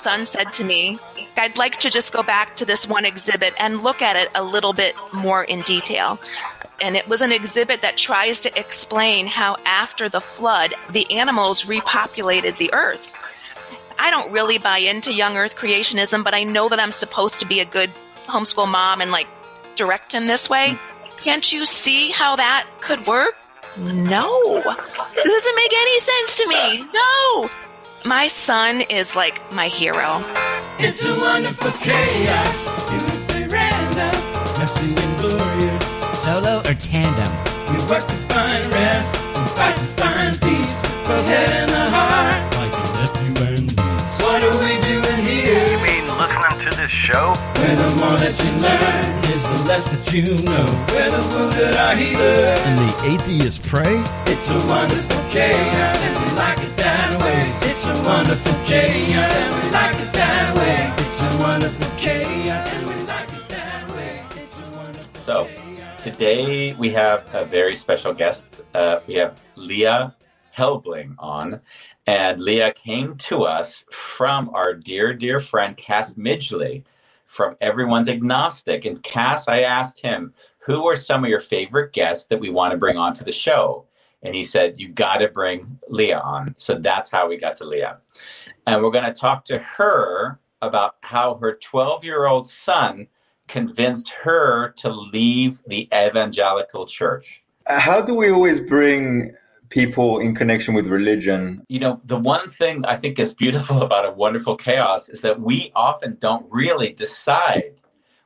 Son said to me, I'd like to just go back to this one exhibit and look at it a little bit more in detail. And it was an exhibit that tries to explain how, after the flood, the animals repopulated the earth. I don't really buy into young earth creationism, but I know that I'm supposed to be a good homeschool mom and like direct him this way. Can't you see how that could work? No. This doesn't make any sense to me. No. My son is like my hero. It's a wonderful chaos, beautifully random, messy and glorious. Solo or tandem? We work to find rest and fight to find peace. Both head and the heart. Like a nephew and niece. What are we doing here? You mean listening to this show? Where the more that you learn is the less that you know. Where the wounded are healed. and the atheists pray? It's a wonderful chaos, and we like it that way. A wonderful chaos, and we like it that way. It's a wonderful chaos, and we like it that way. It's a wonderful So, today we have a very special guest. Uh, we have Leah Helbling on. And Leah came to us from our dear, dear friend Cass Midgley from Everyone's Agnostic. And Cass, I asked him, who are some of your favorite guests that we want to bring onto the show? And he said, you got to bring Leah on. So that's how we got to Leah. And we're going to talk to her about how her 12 year old son convinced her to leave the evangelical church. How do we always bring people in connection with religion? You know, the one thing I think is beautiful about a wonderful chaos is that we often don't really decide.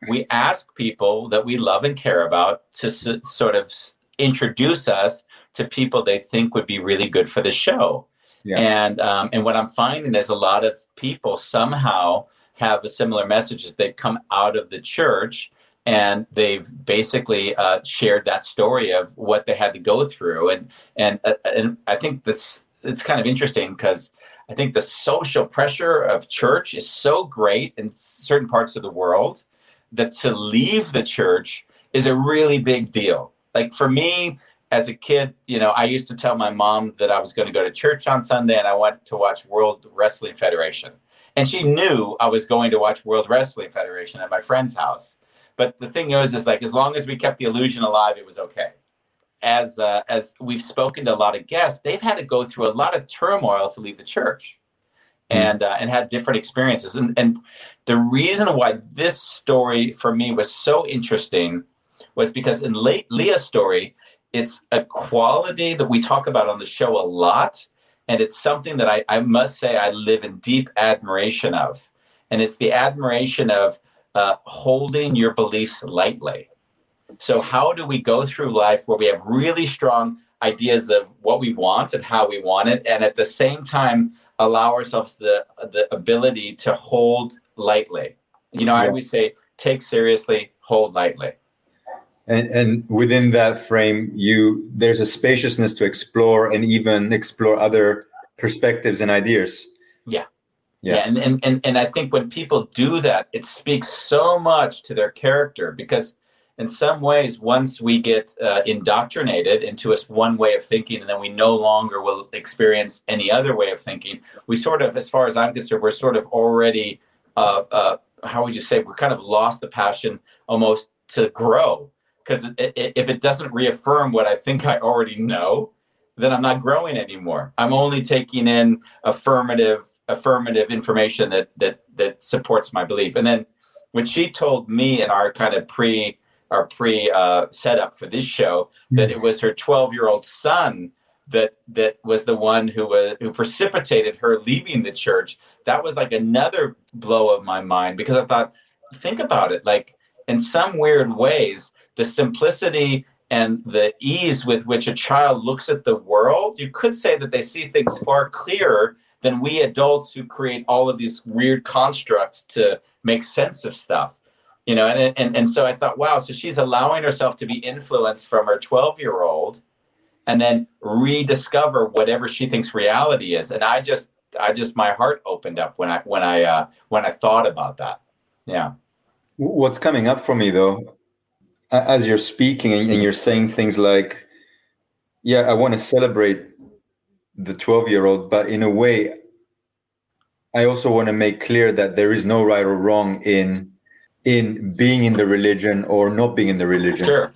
We ask people that we love and care about to s- sort of s- introduce us to people they think would be really good for the show. Yeah. And um, and what I'm finding is a lot of people somehow have a similar message as they come out of the church and they've basically uh, shared that story of what they had to go through and and uh, and I think this it's kind of interesting because I think the social pressure of church is so great in certain parts of the world that to leave the church is a really big deal. Like for me as a kid, you know, I used to tell my mom that I was going to go to church on Sunday and I went to watch World Wrestling Federation. And she knew I was going to watch World Wrestling Federation at my friend's house. But the thing is, is like as long as we kept the illusion alive, it was okay. As uh, as we've spoken to a lot of guests, they've had to go through a lot of turmoil to leave the church, and uh, and had different experiences. And and the reason why this story for me was so interesting was because in late Leah's story, it's a quality that we talk about on the show a lot, and it's something that I, I must say I live in deep admiration of, and it's the admiration of uh, holding your beliefs lightly. So, how do we go through life where we have really strong ideas of what we want and how we want it, and at the same time allow ourselves the the ability to hold lightly? You know, I always say, take seriously, hold lightly. And and within that frame, you there's a spaciousness to explore and even explore other perspectives and ideas. Yeah. Yeah. Yeah, and, and and and I think when people do that, it speaks so much to their character because in some ways, once we get uh, indoctrinated into us one way of thinking, and then we no longer will experience any other way of thinking, we sort of, as far as I'm concerned, we're sort of already, uh, uh, how would you say, we're kind of lost the passion almost to grow because if it doesn't reaffirm what I think I already know, then I'm not growing anymore. I'm only taking in affirmative affirmative information that that that supports my belief. And then when she told me in our kind of pre our pre uh, setup for this show that it was her 12 year old son that that was the one who was who precipitated her leaving the church. That was like another blow of my mind because I thought, think about it, like in some weird ways, the simplicity and the ease with which a child looks at the world, you could say that they see things far clearer than we adults who create all of these weird constructs to make sense of stuff. You know and and, and so i thought wow so she's allowing herself to be influenced from her 12 year old and then rediscover whatever she thinks reality is. And i just i just my heart opened up when i when i uh when i thought about that. Yeah. What's coming up for me though as you're speaking and you're saying things like yeah i want to celebrate the 12 year old but in a way i also want to make clear that there is no right or wrong in in being in the religion or not being in the religion. Sure.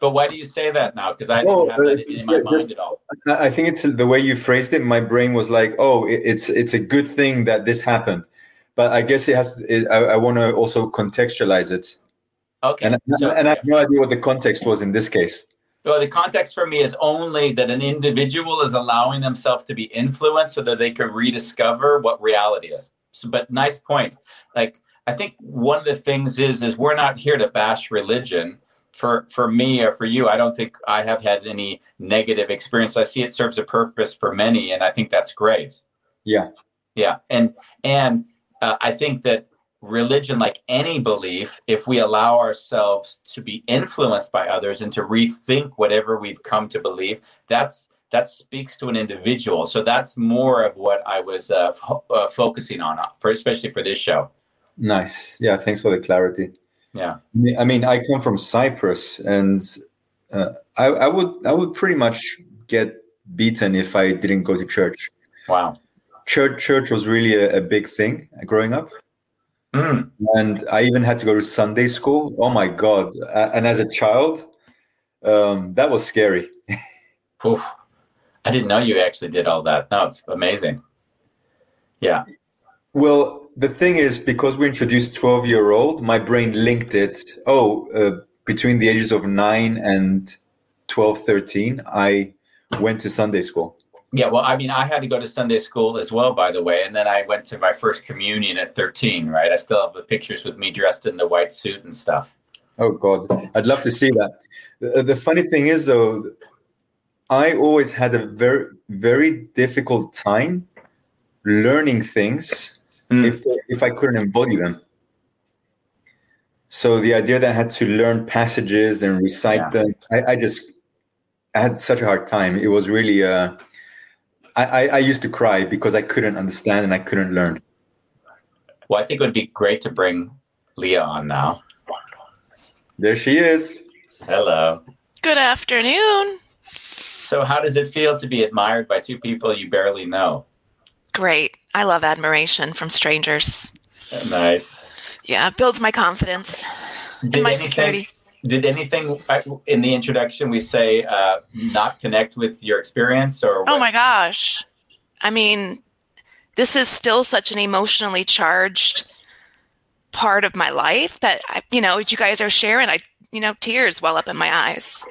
But why do you say that now? Because i have uh, that in my just- mind at all. I think it's the way you phrased it my brain was like oh it, it's it's a good thing that this happened. But i guess it has it, i, I want to also contextualize it okay and, so- and i have no idea what the context was in this case Well, the context for me is only that an individual is allowing themselves to be influenced so that they can rediscover what reality is. So, but nice point. Like I think one of the things is is we're not here to bash religion. For for me or for you, I don't think I have had any negative experience. I see it serves a purpose for many, and I think that's great. Yeah. Yeah, and and uh, I think that religion, like any belief, if we allow ourselves to be influenced by others and to rethink whatever we've come to believe, that's that speaks to an individual. So that's more of what I was uh, fo- uh, focusing on, uh, for especially for this show. nice yeah thanks for the clarity Yeah. I mean, I come from Cyprus, and uh, I, I would I would pretty much get beaten if I didn't go to church. Wow. Church church was really a, a big thing growing up, Mm. and I even had to go to Sunday school. Oh my god! And as a child, um, that was scary. Oof. I didn't know you actually did all that. No, amazing. Yeah. Well, the thing is, because we introduced 12 year old, my brain linked it. Oh, uh, between the ages of 9 and 12, 13, I went to Sunday school. Yeah, well, I mean, I had to go to Sunday school as well, by the way, and then I went to my first communion at 13, right? I still have the pictures with me dressed in the white suit and stuff. Oh God, I'd love to see that. The, the funny thing is, though, I always had a very, very difficult time learning things Mm. if if I couldn't embody them. So the idea that I had to learn passages and recite Yeah. them, I, I just I had such a hard time. It was really. Uh, I, I, I used to cry because I couldn't understand and I couldn't learn. Well, I think it would be great to bring Leah on now. There she is. Hello. Good afternoon. So, how does it feel to be admired by two people you barely know? Great. I love admiration from strangers. Nice. Yeah, it builds my confidence Did and my anything- security. Did anything uh, in the introduction we say uh, not connect with your experience or? Oh my gosh. I mean, this is still such an emotionally charged part of my life that I, you know, you guys are sharing, I, you know, tears well up in my eyes.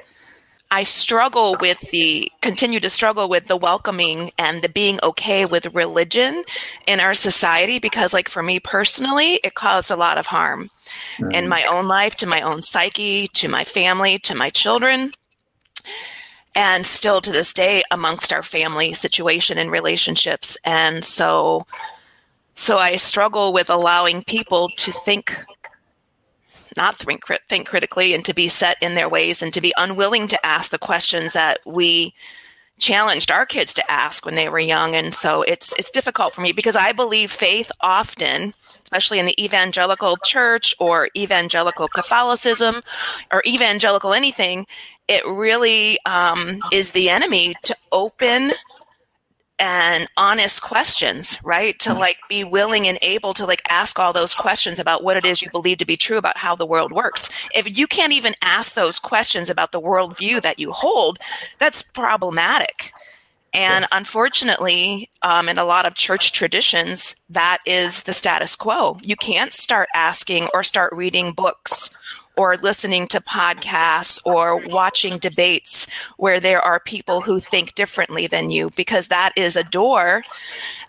I struggle with the continue to struggle with the welcoming and the being okay with religion in our society because like for me personally, it caused a lot of harm mm-hmm. in my own life, to my own psyche, to my family, to my children. And still to this day amongst our family situation and relationships. And so so i struggle with allowing people to think not think, think critically and to be set in their ways and to be unwilling to ask the questions that we challenged our kids to ask when they were young. And so it's it's difficult for me because i believe faith often especially in the evangelical church or evangelical catholicism or evangelical anything it really um, is the enemy to open and honest questions right? To like be willing and able to like ask all those questions about what it is you believe to be true about how the world works. If you can't even ask those questions about the worldview that you hold that's problematic. And unfortunately, um, in a lot of church traditions, that is the status quo. You can't start asking or start reading books or listening to podcasts or watching debates where there are people who think differently than you because that is a door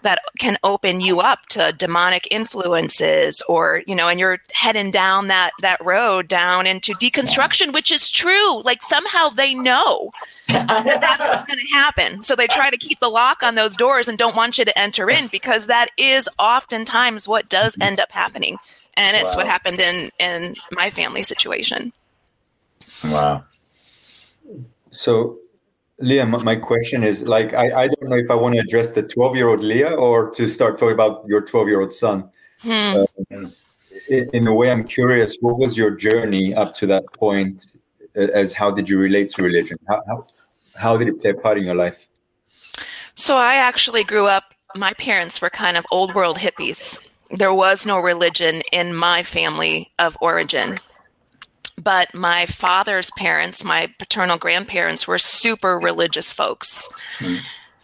that can open you up to demonic influences or you know and you're heading down that that road down into deconstruction which is true. Like somehow they know that that's what's going to happen. So they try to keep the lock on those doors and don't want you to enter in because that is oftentimes what does end up happening and it's wow. what happened in in my family situation wow so Leah, my question is like, I, I don't know if I want to address the 12 year old Leah or to start talking about your 12 year old son. Hmm. Uh, in, in, a way, I'm curious, what was your journey up to that point? As how did you relate to religion? How, how, how did it play a part in your life? So I actually grew up, my parents were kind of old world hippies. There was no religion in my family of origin. But my father's parents, my paternal grandparents, were super religious folks. Mm.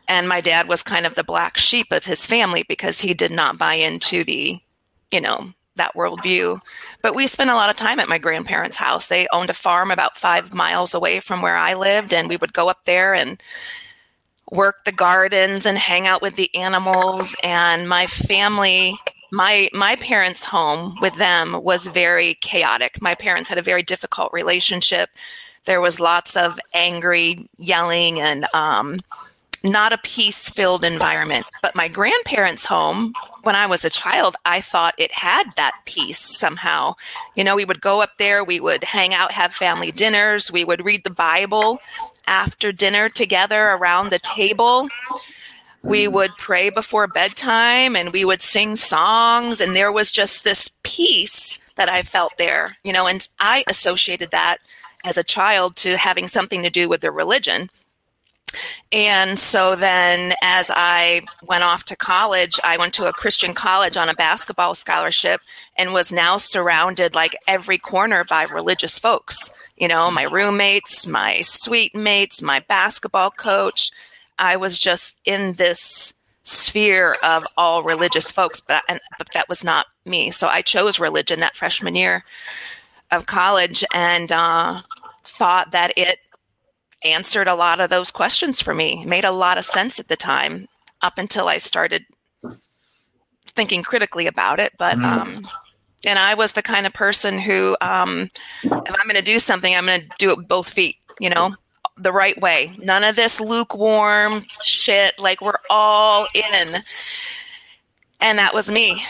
And my dad was kind of the black sheep of his family because he did not buy into the, you know, that worldview. But we spent a lot of time at my grandparents' house. They owned a farm about five miles away from where I lived, and we would go up there and work the gardens and hang out with the animals. And my family my my parents' home with them was very chaotic. My parents had a very difficult relationship. There was lots of angry yelling and um, not a peace filled environment. But my grandparents' home, when I was a child, I thought it had that peace somehow. You know, we would go up there, we would hang out, have family dinners, we would read the Bible after dinner together around the table we mm. would pray before bedtime and we would sing songs and there was just this peace that i felt there you know and i associated that as a child to having something to do with the religion. And so then as i went off to college i went to a christian college on a basketball scholarship and was now surrounded like every corner by religious folks you know my roommates my suite mates my basketball coach I was just in this sphere of all religious folks, but and, but that was not me. So I chose religion that freshman year of college and uh, thought that it answered a lot of those questions for me. It made a lot of sense at the time, up until I started thinking critically about it. But mm. um, and I was the kind of person who, um, if I'm going to do something, I'm going to do it with both feet. You know, the right way. None of this lukewarm shit. Like we're all in. And that was me.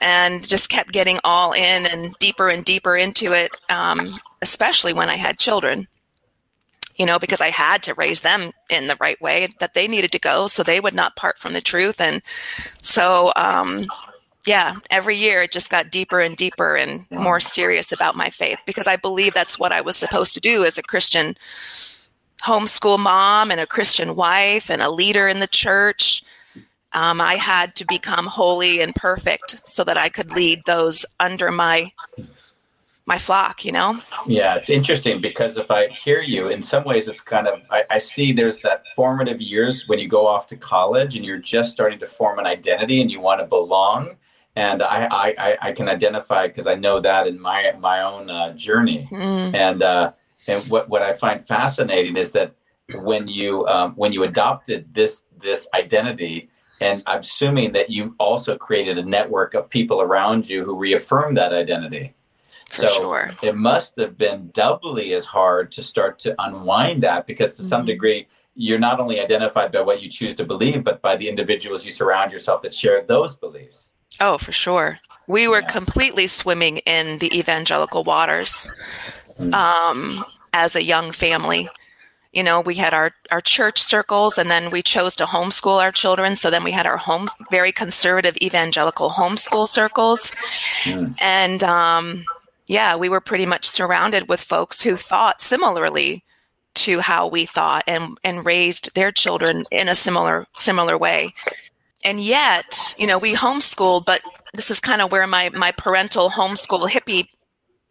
And just kept getting all in and deeper and deeper into it, um, especially when I had children. You know, because I had to raise them in the right way that they needed to go so they would not part from the truth. And so, um, yeah, every year it just got deeper and deeper and more serious about my faith because I believe that's what I was supposed to do as a Christian homeschool mom and a Christian wife and a leader in the church. Um, I had to become holy and perfect so that I could lead those under my my flock. You know. Yeah, it's interesting because if I hear you, in some ways, it's kind of I, I see there's that formative years when you go off to college and you're just starting to form an identity and you want to belong. And I, I, I can identify because I know that in my my own uh, journey. Mm. And uh, and what, what I find fascinating is that when you um, when you adopted this this identity, and I'm assuming that you also created a network of people around you who reaffirmed that identity. For so sure. it must have been doubly as hard to start to unwind that because to mm-hmm. some degree you're not only identified by what you choose to believe, but by the individuals you surround yourself that share those beliefs. Oh, for sure. We were yeah. completely swimming in the evangelical waters um, as a young family. You know, we had our, our church circles and then we chose to homeschool our children. So then we had our home, very conservative evangelical homeschool circles. Mm. And um, yeah, we were pretty much surrounded with folks who thought similarly to how we thought and, and raised their children in a similar similar way. And yet, you know, we homeschooled, but this is kind of where my, my parental homeschool hippie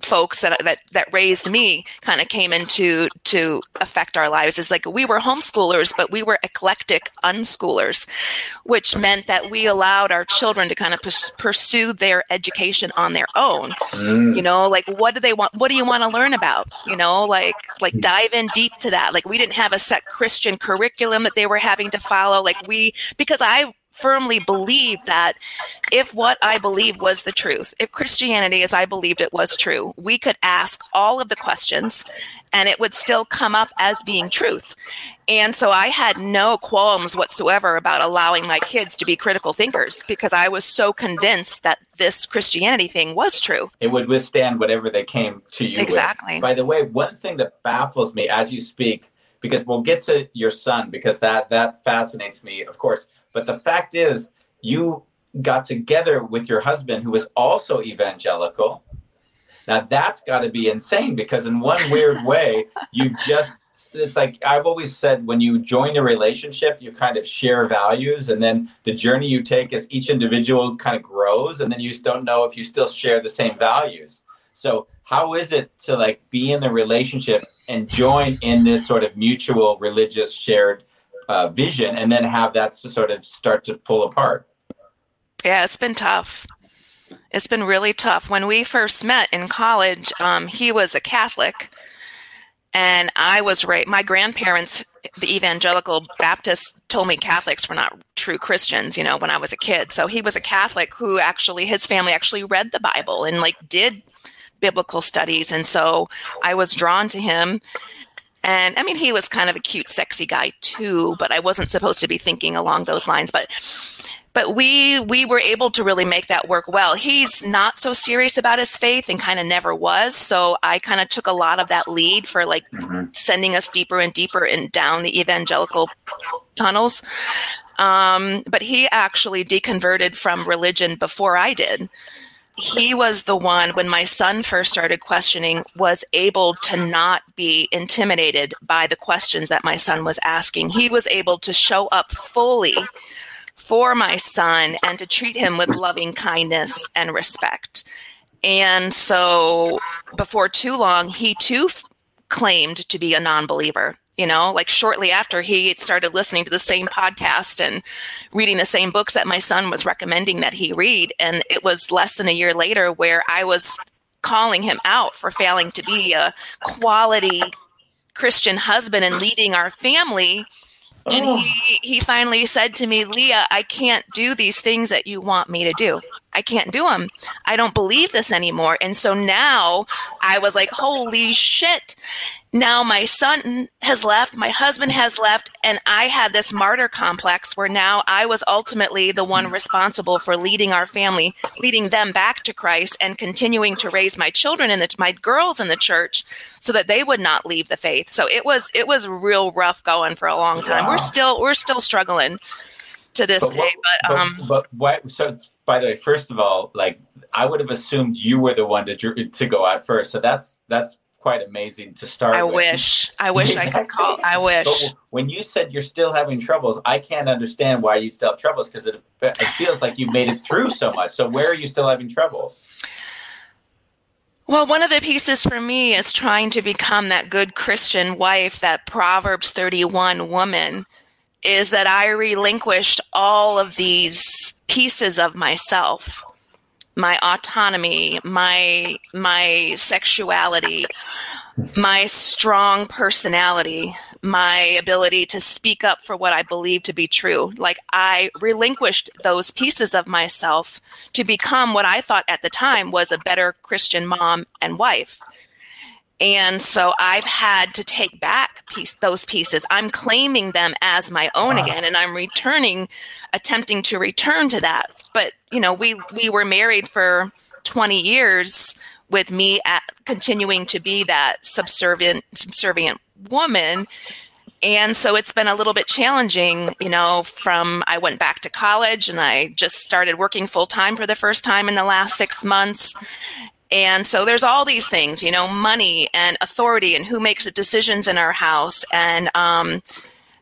folks that that that raised me kind of came into to affect our lives. Is like we were homeschoolers but we were eclectic unschoolers which meant that we allowed our children to kind of pursue their education on their own. Mm. you know like what do they want what do you want to learn about? You know like like dive in deep to that. Like we didn't have a set christian curriculum that they were having to follow. Like we because i firmly believe that if what I believe was the truth, if Christianity as I believed it was true, we could ask all of the questions and it would still come up as being truth. And so I had no qualms whatsoever about allowing my kids to be critical thinkers because I was so convinced that this Christianity thing was true. It would withstand whatever they came to you exactly. With. By the way, one thing that baffles me as you speak, because we'll get to your son because that that fascinates me, of course. But the fact is, you got together with your husband who was also evangelical. Now that's got to be insane because in one weird way, you just it's like I've always said when you join a relationship, you kind of share values, and then the journey you take as each individual kind of grows, and then you just don't know if you still share the same values. So, how is it to like be in the relationship and join in this sort of mutual religious shared uh, vision and then have that sort of start to pull apart? Yeah, it's been tough. It's been really tough. When we first met in college, um, he was a Catholic, and I was right. My grandparents, the evangelical Baptists, told me Catholics were not true Christians. You know, when I was a kid. So he was a Catholic who actually his family actually read the Bible and like did biblical studies, and so I was drawn to him. And I mean, he was kind of a cute, sexy guy too, but I wasn't supposed to be thinking along those lines. But but we we were able to really make that work well. He's not so serious about his faith and kind of never was. So I kind of took a lot of that lead for like mm-hmm. sending us deeper and deeper and down the evangelical tunnels. Um, but he actually deconverted from religion before I did he was the one when my son first started questioning was able to not be intimidated by the questions that my son was asking. He was able to show up fully for my son and to treat him with loving kindness and respect. And so before too long he too claimed to be a non-believer you know like shortly after he started listening to the same podcast and reading the same books that my son was recommending that he read and it was less than a year later where i was calling him out for failing to be a quality christian husband and leading our family and oh. he, he finally said to me, Leah, I can't do these things that you want me to do. I can't do them. I don't believe this anymore. And so now I was like, holy shit now my son has left, my husband has left, and I had this martyr complex where now I was ultimately the one responsible for leading our family, leading them back to Christ, and continuing to raise my children and my girls in the church so that they would not leave the faith. So it was it was real rough going for a long time. Wow. We're still we're still struggling to this but day. but um, but, but what? So by the way, first of all, like I would have assumed you were the one to to go out first. So that's that's quite amazing to start. I with. wish. I wish I could call. I wish. But when you said you're still having troubles, I can't understand why you still have troubles because it, it feels like you've made it through so much. So where are you still having troubles? Well, one of the pieces for me is trying to become that good Christian wife, that Proverbs 31 woman, is that I relinquished all of these pieces of myself my autonomy, my my sexuality, my strong personality, my ability to speak up for what I believe to be true. Like I relinquished those pieces of myself to become what I thought at the time was a better Christian mom and wife. And so I've had to take back piece, those pieces. I'm claiming them as my own wow. again, and I'm returning, attempting to return to that. But you know, we we were married for 20 years with me at continuing to be that subservient subservient woman. And so it's been a little bit challenging, you know, from I went back to college and I just started working full time for the first time in the last six months. And so there's all these things, you know, money and authority and who makes the decisions in our house and um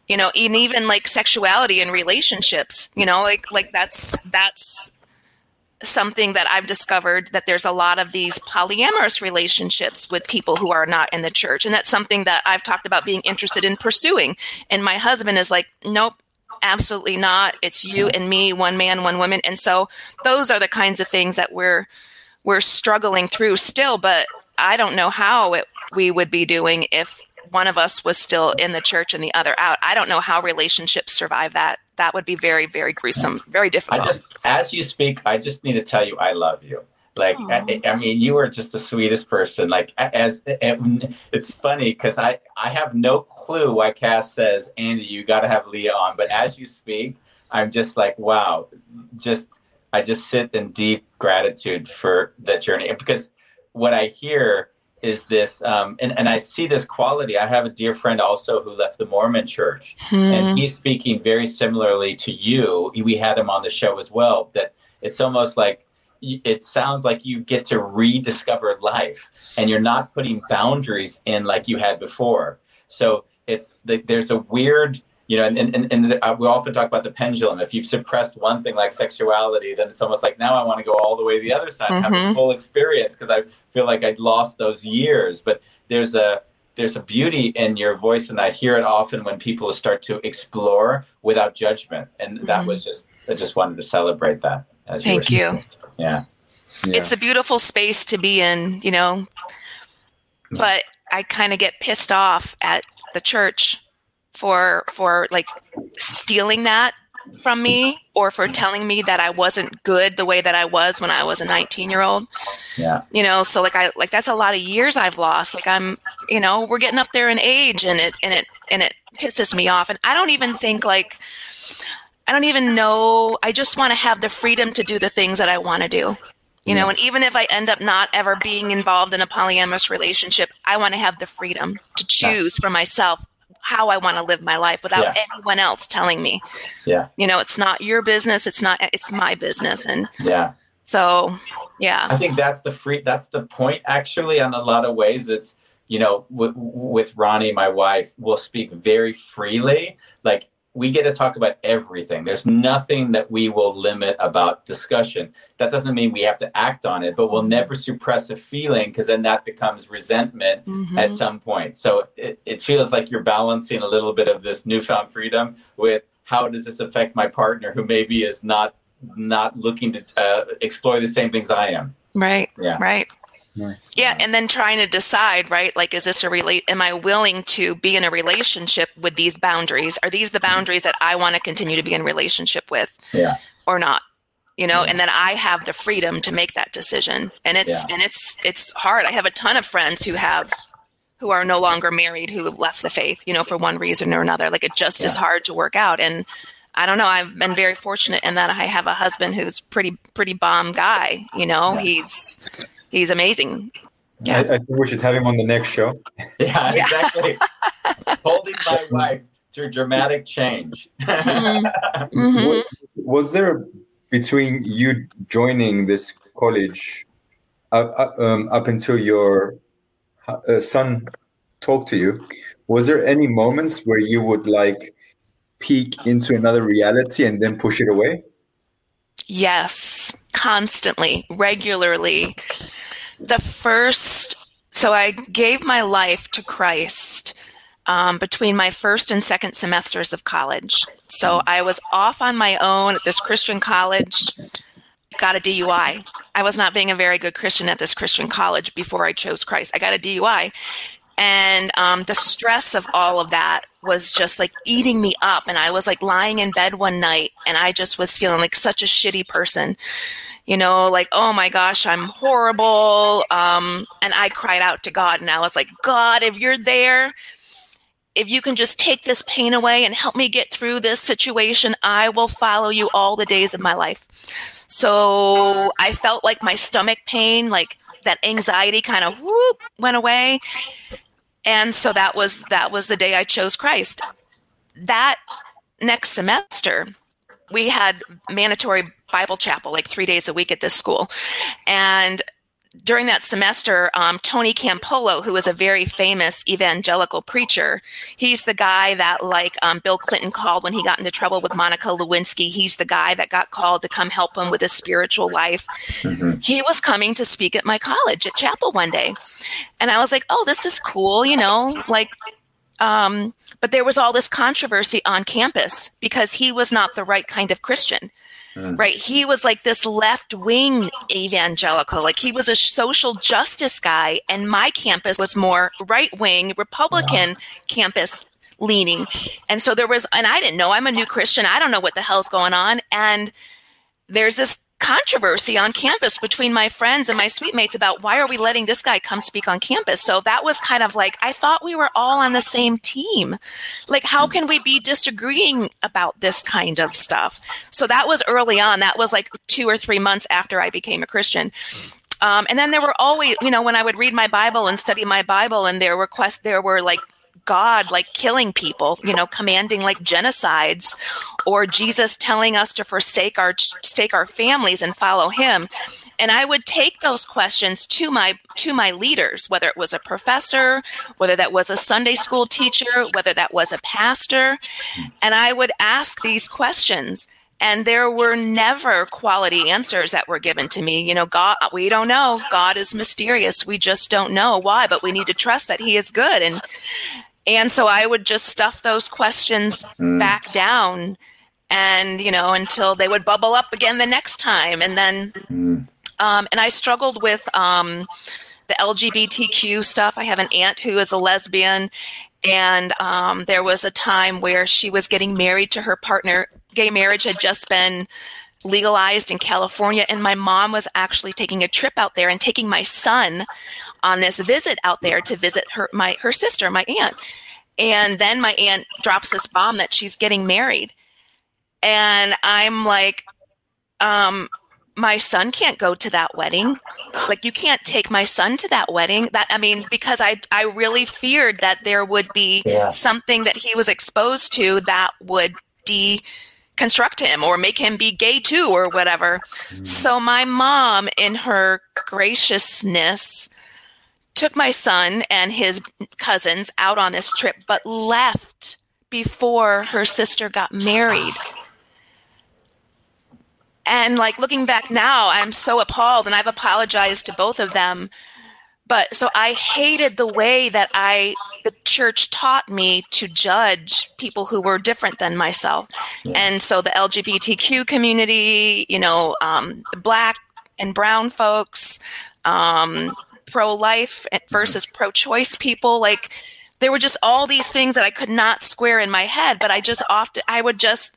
you know, and even like sexuality and relationships, you know, like like that's that's something that I've discovered that there's a lot of these polyamorous relationships with people who are not in the church. And that's something that I've talked about being interested in pursuing. And my husband is like, nope, absolutely not. It's you and me, one man, one woman. And so those are the kinds of things that we're we're struggling through still, but I don't know how it, we would be doing if one of us was still in the church and the other out. I don't know how relationships survive that. That would be very, very gruesome, very difficult. I just, as you speak, I just need to tell you, I love you. Like, I, I, mean, you are just the sweetest person. Like, as it's funny because I, I have no clue why Cass says, Andy, you got to have Leah on. But as you speak, I'm just like, wow, just, I just sit in deep gratitude for that journey because what I hear is this, um, and, and I see this quality. I have a dear friend also who left the Mormon church, hmm. and he's speaking very similarly to you. We had him on the show as well, that it's almost like it sounds like you get to rediscover life and you're not putting boundaries in like you had before. So it's there's a weird you know, and, and, and uh, we often talk about the pendulum. If you've suppressed one thing like sexuality, then it's almost like now I want to go all the way to the other side, mm-hmm. have a full experience because I feel like I'd lost those years. But there's a there's a beauty in your voice, and I hear it often when people start to explore without judgment. And that mm-hmm. was just I just wanted to celebrate that. As Thank you. you. Yeah. yeah. It's a beautiful space to be in, you know. But I kind of get pissed off at the church for for like stealing that from me or for telling me that I wasn't good the way that I was when I was a 19 year old. Yeah. You know, so like I like that's a lot of years I've lost. Like I'm, you know, we're getting up there in age and it and it and it pisses me off and I don't even think like I don't even know I just want to have the freedom to do the things that I want to do. You know, and even if I end up not ever being involved in a polyamorous relationship, I want to have the freedom to choose for myself how I want to live my life without yeah. anyone else telling me. Yeah. You know, it's not your business. It's not, it's my business. And yeah. So, yeah. I think that's the free, that's the point actually, in a lot of ways. It's, you know, w- with Ronnie, my wife, we'll speak very freely. Like we get to talk about everything. There's nothing that we will limit about discussion. That doesn't mean we have to act on it, but we'll mm-hmm. never suppress a feeling because then that becomes resentment mm-hmm. at some point. So it, it feels like you're balancing a little bit of this newfound freedom with how does this affect my partner who maybe is not not looking to uh, explore the same things I am. Right. Yeah. Right. Nice. Yeah, and then trying to decide, right? Like, is this a relate? Am I willing to be in a relationship with these boundaries? Are these the boundaries that I want to continue to be in relationship with? Yeah. Or not? You know, yeah. and then I have the freedom to make that decision. And it's yeah. and it's it's hard. I have a ton of friends who have who are no longer married who left the faith, you know, for one reason or another. Like it just yeah. is hard to work out. And I don't know. I've been very fortunate in that I have a husband who's pretty pretty bomb guy. You know, he's he's amazing. Yeah. I, I, think we should have him on the next show. Yeah, yeah. exactly. Holding my wife through dramatic change. mm-hmm. Mm-hmm. Was there between you joining this college up, um, up until your uh, son talked to you? Was there any moments where you would like peek into another reality and then push it away? Yes, constantly, regularly. The first, so I gave my life to Christ um, between my first and second semesters of college. So I was off on my own at this Christian college, got a DUI. I was not being a very good Christian at this Christian college before I chose Christ. I got a DUI. And um, the stress of all of that was just like eating me up. And I was like lying in bed one night and I just was feeling like such a shitty person. You know, like, oh my gosh, I'm horrible. Um, and I cried out to God and I was like, God, if you're there, if you can just take this pain away and help me get through this situation, I will follow you all the days of my life. So I felt like my stomach pain, like that anxiety kind of whoop went away and so that was that was the day I chose Christ. That next semester, we had mandatory Bible chapel like three days a week at this school, and during that semester, um, Tony Campolo, who was a very famous evangelical preacher, he's the guy that, like um, Bill Clinton called when he got into trouble with Monica Lewinsky. He's the guy that got called to come help him with his spiritual life. Mhm. He was coming to speak at my college at chapel one day. And I was like, oh, this is cool, you know, like, um, but there was all this controversy on campus because he was not the right kind of Christian Mm. right? He was like this left wing evangelical, like he was a social justice guy, and my campus was more right wing Republican campus leaning. And so there was, and I didn't know, I'm a new Christian, I don't know what the hell's going on. And there's this controversy on campus between my friends and my suite mates about why are we letting this guy come speak on campus. So that was kind of like i thought we were all on the same team. Like how can we be disagreeing about this kind of stuff? So that was early on. That was like two or three months after i became a christian. Um, and then there were always you know when i would read my bible and study my bible and there were quest there were like God like killing people, you know, commanding like genocides, or Jesus telling us to forsake our forsake our families and follow Him. And I would take those questions to my to my leaders, whether it was a professor, whether that was a Sunday school teacher, whether that was a pastor, and I would ask these questions. And there were never quality answers that were given to me. You know, God, we don't know. God is mysterious. We just don't know why, but we need to trust that He is good. And and so I would just stuff those questions Mm. back down and, you know, until they would bubble up again the next time. And then, Mm. um, and I struggled with um, the LGBTQ stuff. I have an aunt who is a lesbian. And um, there was a time where she was getting married to her partner. Gay marriage had just been legalized in California, and my mom was actually taking a trip out there and taking my son on this visit out there to visit her my her sister, my aunt. And then my aunt drops this bomb that she's getting married. And I'm like, um, my son can't go to that wedding. Like you can't take my son to that wedding. That I mean, because I I really feared that there would be Yeah. something that he was exposed to that would deconstruct him or make him be gay too or whatever. Mm. So my mom, in her graciousness, took my son and his cousins out on this trip, but left before her sister got married. And like looking back now, I'm so appalled and I've apologized to both of them. But so I hated the way that I the church taught me to judge people who were different than myself. And so the LGBTQ community, you know, um, the black and brown folks, um, pro life versus pro choice people, like there were just all these things that I could not square in my head, but I just often I would just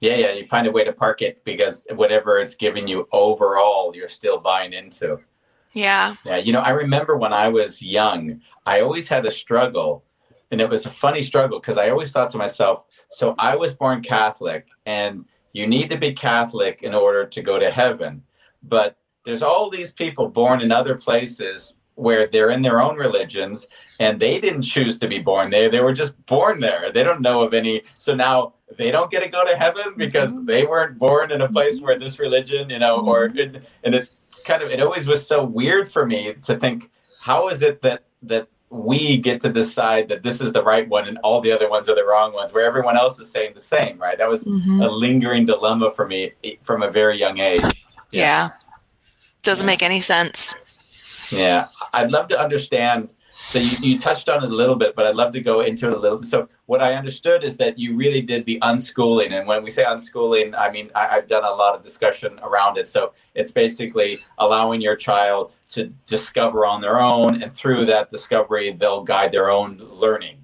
Yeah, yeah. You find a way to park it because whatever it's giving you overall, you're still buying into. Yeah. Yeah, you know, I remember when I was young, I always had a struggle, and it was a funny struggle because I always thought to myself, so I was born Catholic, and you need to be Catholic in order to go to heaven. But there's all these people born in other places where they're in their own religions and they didn't choose to be born there. They were just born there. They don't know of any. So now they don't get to go to heaven because mm-hmm. they weren't born in a place where this religion, you know, or and it kind of it always was so weird for me to think how is it that that we get to decide that this is the right one and all the other ones are the wrong ones where everyone else is saying the same right that was mm-hmm. a lingering dilemma for me from a very young age Yeah. Doesn't Yeah. make any sense. yeah i'd love to understand so you, you touched on it a little bit but i'd love to go into it a little bit. so what i understood is that you really did the unschooling. And when we say unschooling i mean I, i've done a lot of discussion around it. So it's basically allowing your child to discover on their own and through that discovery they'll guide their own learning.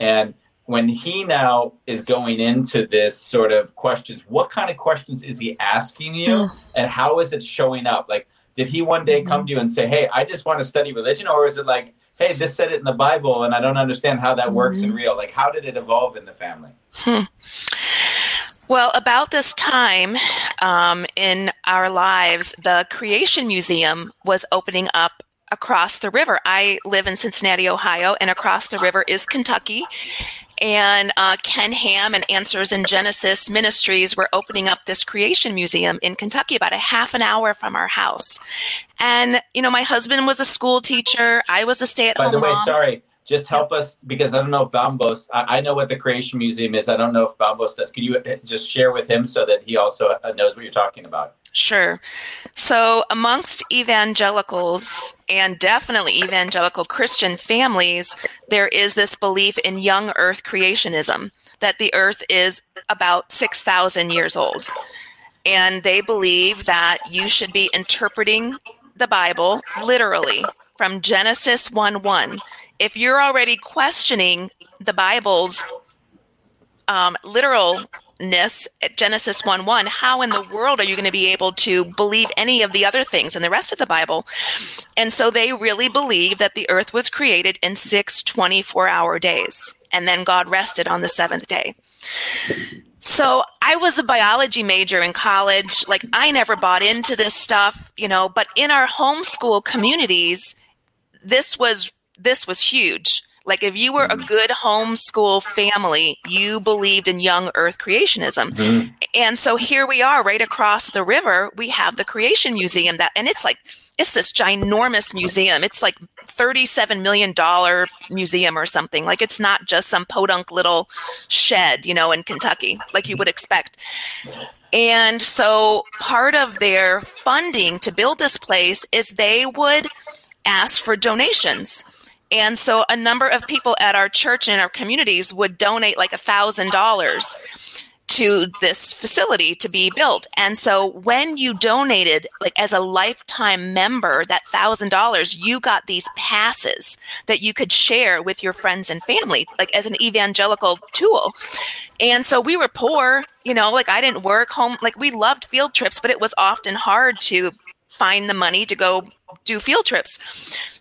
And when he now is going into this sort of questions what kind of questions is he asking you? And how is it showing up? Like did he one day come mm-hmm. to you and say hey i just want to study religion or is it like hey this said it in the bible and i don't understand how that works in real like how did it evolve in the family Well, about this time um, in our lives, the Creation Museum was opening up across the river. I live in Cincinnati, Ohio, and across the river is Kentucky. And uh, Ken Ham and Answers in Genesis Ministries were opening up this creation museum in Kentucky, about a half an hour from our house. And, you know, my husband was a school teacher. I was a stay at home By the way, mom. sorry, just help us because I don't know if Bambos, I, I know what the Creation Museum is. I don't know if Bambos does. Could you uh, just share with him so that he also uh, knows what you're talking about? Sure. So, amongst evangelicals and definitely evangelical Christian families, there is this belief in young earth creationism that the earth is about 6,000 years old. And they believe that you should be interpreting the Bible literally from Genesis 1 1. If you're already questioning the Bible's um, literalness at Genesis 1 1, how in the world are you going to be able to believe any of the other things in the rest of the Bible? And so they really believe that the earth was created in six 24 hour days, and then God rested on the seventh day. So I was a biology major in college. Like I never bought into this stuff, you know, but in our homeschool communities, this was this was huge. Like if you were a mm-hmm. good homeschool family, you believed in young earth creationism. Mm-hmm. And so here we are right across the river, we have the Creation Museum that and it's like it's this ginormous museum. It's like 37 million dollar museum or something. Like it's not just some podunk little shed, you know, in Kentucky like you would expect. And so part of their funding to build this place is they would ask for donations. And so a number of people at our church and our communities would donate like a thousand dollars to this facility to be built. And so when you donated like as a lifetime member that thousand dollars, you got these passes that you could share with your friends and family, like as an evangelical tool. And so we were poor, you know, like I didn't work home, like we loved field trips, but it was often hard to find the money to go do field trips.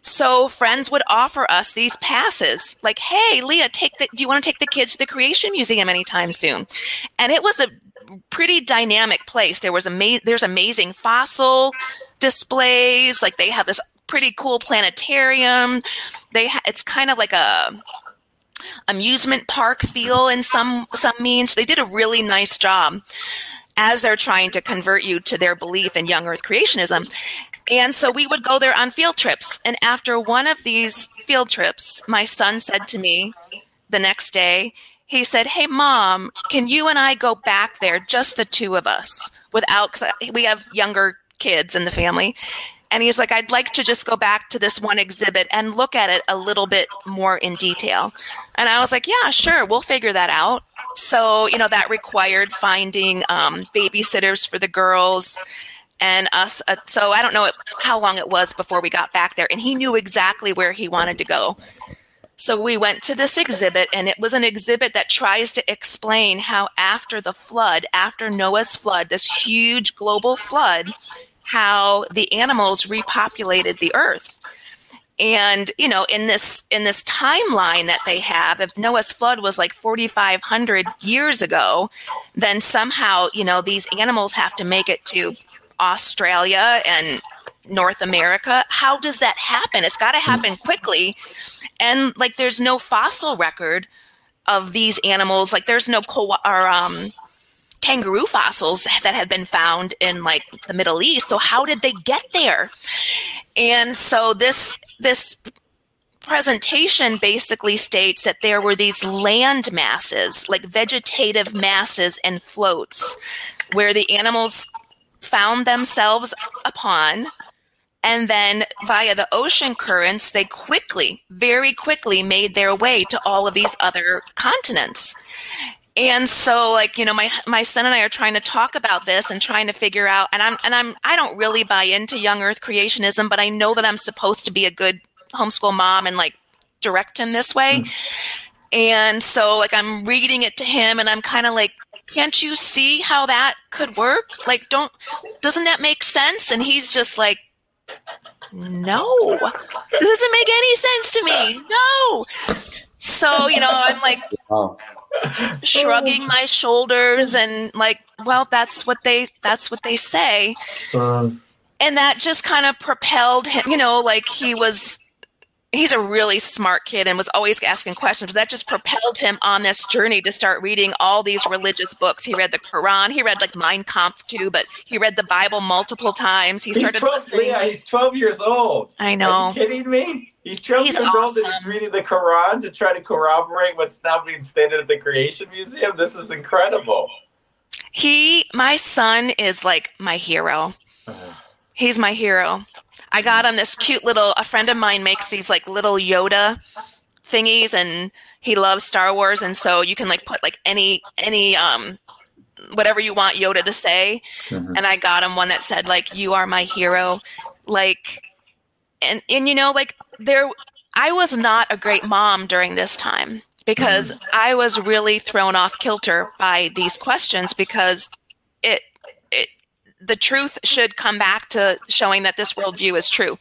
So friends would offer us these passes, like, "Hey, Leah, take the. Do you want to take the kids to the Creation Museum anytime soon?" And it was a pretty dynamic place. There was ama- there's amazing fossil displays. Like they have this pretty cool planetarium. They ha- it's kind of like a amusement park feel in some some means. They did a really nice job as they're trying to convert you to their belief in young earth creationism. And so we would go there on field trips. And after one of these field trips, my son said to me the next day, he said, Hey, mom, can you and I go back there, just the two of us, without, we have younger kids in the family. And he's like, I'd like to just go back to this one exhibit and look at it a little bit more in detail. And I was like, yeah, sure, we'll figure that out. So, you know, that required finding um, babysitters for the girls and us. Uh, so I don't know how long it was before we got back there. And he knew exactly where he wanted to go. So we went to this exhibit, and it was an exhibit that tries to explain how, after the flood, after Noah's flood, this huge global flood, how the animals repopulated the earth. And you know, in this in this timeline that they have, if Noah's flood was like 4,500 years ago, then somehow you know these animals have to make it to Australia and North America. How does that happen? It's got to happen quickly. And like there's no fossil record of these animals. Like there's no or um kangaroo fossils that have been found in like the Middle East. So how did they get there? And so this this presentation basically states that there were these land masses, like vegetative masses and floats, where the animals found themselves upon. And then via the ocean currents, they quickly, very quickly made their way to all of these other continents. And so like, you know, my my son and I are trying to talk about this and trying to figure out and I'm and I'm I don't really buy into young earth creationism, but I know that I'm supposed to be a good homeschool mom and like direct him this way. Hmm. And so like I'm reading it to him and I'm kind of like can't you see how that could work? Like don't doesn't that make sense? And he's just like no. This doesn't make any sense to me. No. So, you know, I'm like Wow. shrugging my shoulders and like well that's what they that's what they say uh-huh. and that just kind of propelled him you know like he was he's a really smart kid and was always asking questions that just propelled him on this journey to start reading all these religious books he read the quran he read like mein kampf too but he read the bible multiple times he He's started 12, listening Leah, he's 12 years old. i Are know you kidding me? He's 12 He's years old and he's reading the Quran to try to corroborate what's now being stated at the Creation Museum. This is incredible. he my son is like my hero uh-huh. He's my hero. I got him this cute little a friend of mine makes these like little yoda thingies and he loves star wars and so you can like put like any any um whatever you want yoda to say. Mhm. and i got him one that said like you are my hero. Like and and you know like there i was not a great mom during this time because i was really thrown off kilter by these questions because it the truth should come back to showing that this worldview is true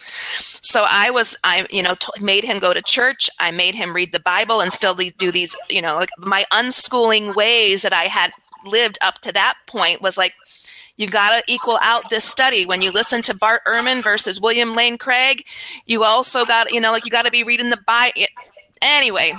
so i was i you know t- made him go to church i made him read the bible and still do these you know like my unschooling ways that i had lived up to that point was like you got to equal out this study. When you listen to Bart Ehrman versus William Lane Craig, you also got, you know, like you got to be reading the Bible. Anyway,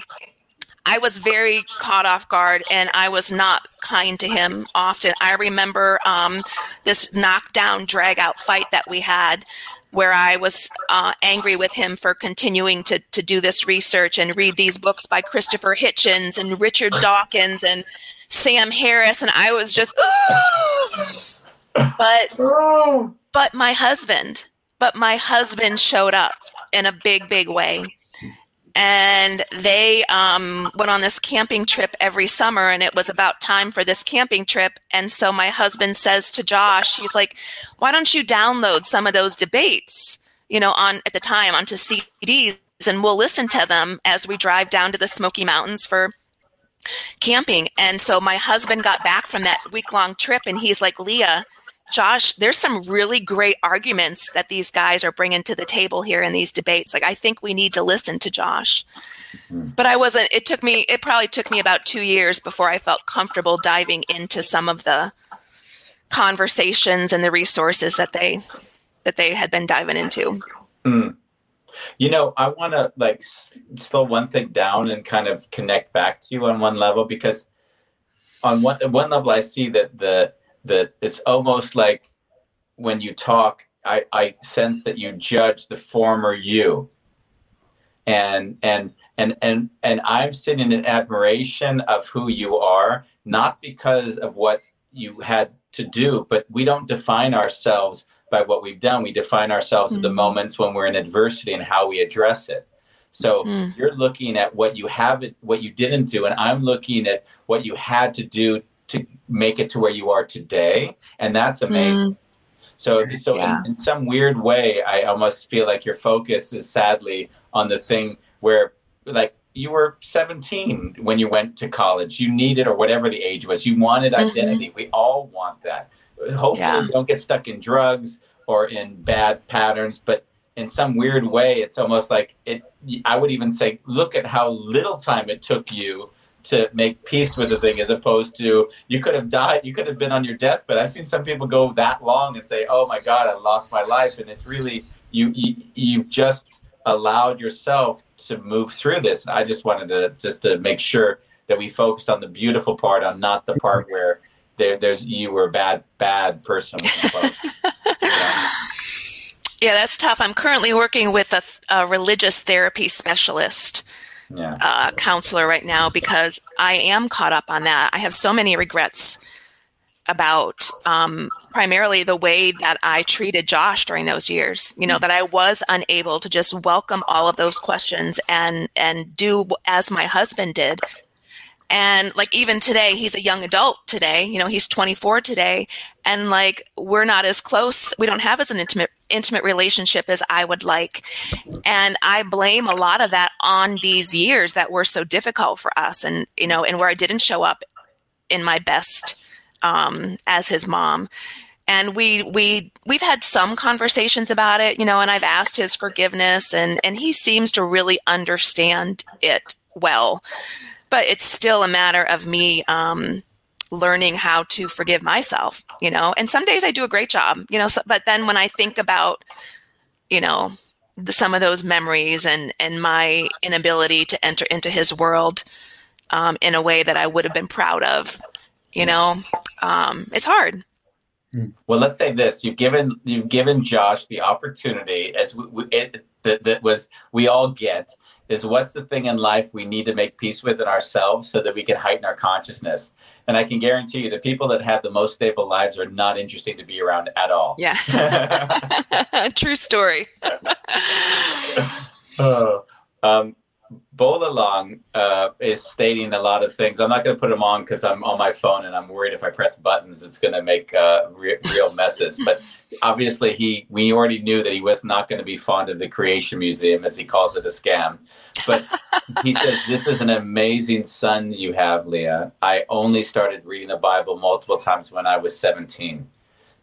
I was very caught off guard and I was not kind to him often. I remember um, this knockdown, drag out fight that we had where I was uh, angry with him for continuing to, to do this research and read these books by Christopher Hitchens and Richard Dawkins and Sam Harris. And I was just, but but my husband but my husband showed up in a big big way and they um, went on this camping trip every summer and it was about time for this camping trip. And so my husband says to josh he's like why don't you download some of those debates you know on at the time onto cds and we'll listen to them as we drive down to the smoky mountains for camping. And so my husband got back from that week long trip and he's like leah Josh, there's some really great arguments that these guys are bringing to the table here in these debates. Like, I think we need to listen to Josh. But I wasn't, it took me, it probably took me about two years before I felt comfortable diving into some of the conversations and the resources that they, that they had been diving into. Hmm. You know, I want to like s- slow one thing down and kind of connect back to you on one level because on one one level I see that the that it's almost like when you talk, I, I sense that you judge the former you. And and and and and I'm sitting in admiration of who you are, not because of what you had to do, but we don't define ourselves by what we've done. We define ourselves at the moments when we're in adversity and how we address it. So Mm. you're looking at what you haven't, what you didn't do, and I'm looking at what you had to do make it to where you are today, and that's amazing. So, so Yeah. in, in some weird way, I almost feel like your focus is sadly on the thing where, like, you were 17 when you went to college. You needed, or whatever the age was, you wanted Mhm. identity. We all want that. Hopefully, Yeah. you don't get stuck in drugs or in bad patterns, but in some weird way, it's almost like it. I would even say, look at how little time it took you to make peace with the thing, as opposed to you could have died, you could have been on your deathbed. I've seen some people go that long and say, "Oh my God, I lost my life," and it's really you. You you've just allowed yourself to move through this. And I just wanted to just to make sure that we focused on the beautiful part, on not the part where there, there's you were a bad bad person. Yeah. Yeah, that's tough. I'm currently working with a, a religious therapy specialist. Yeah. uh, counselor right now because I am caught up on that. I have so many regrets about um, primarily the way that I treated Josh during those years. You know that I was unable to just welcome all of those questions and and do as my husband did. And like even today, he's a young adult today. You know, he's 24 today, and like we're not as close. We don't have as an intimate intimate relationship as I would like. And I blame a lot of that on these years that were so difficult for us and, you know, and where I didn't show up in my best um, as his mom. And we, we, we've had some conversations about it, you know, and I've asked his forgiveness and, and he seems to really understand it well. But it's still a matter of me um, learning how to forgive myself, you know. And some days I do a great job, you know, so, but then when I think about, you know, the, some of those memories and and my inability to enter into his world um, in a way that I would have been proud of, you know, um, it's hard. Well, let's say this: you've given you've given Josh the opportunity, as we, we, it, that, that was we all get, is what's the thing in life we need to make peace with in ourselves so that we can heighten our consciousness. And I can guarantee you, the people that have the most stable lives are not interesting to be around at all. Yeah, true story. oh, um, Bolalong uh, is stating a lot of things. I'm not going to put them on because I'm on my phone and I'm worried if I press buttons, it's going to make uh, re- real messes. But obviously, he we already knew that he was not going to be fond of the Creation Museum, as he calls it, a scam. But he says this is an amazing son you have, Leah. I only started reading the Bible multiple times when I was 17.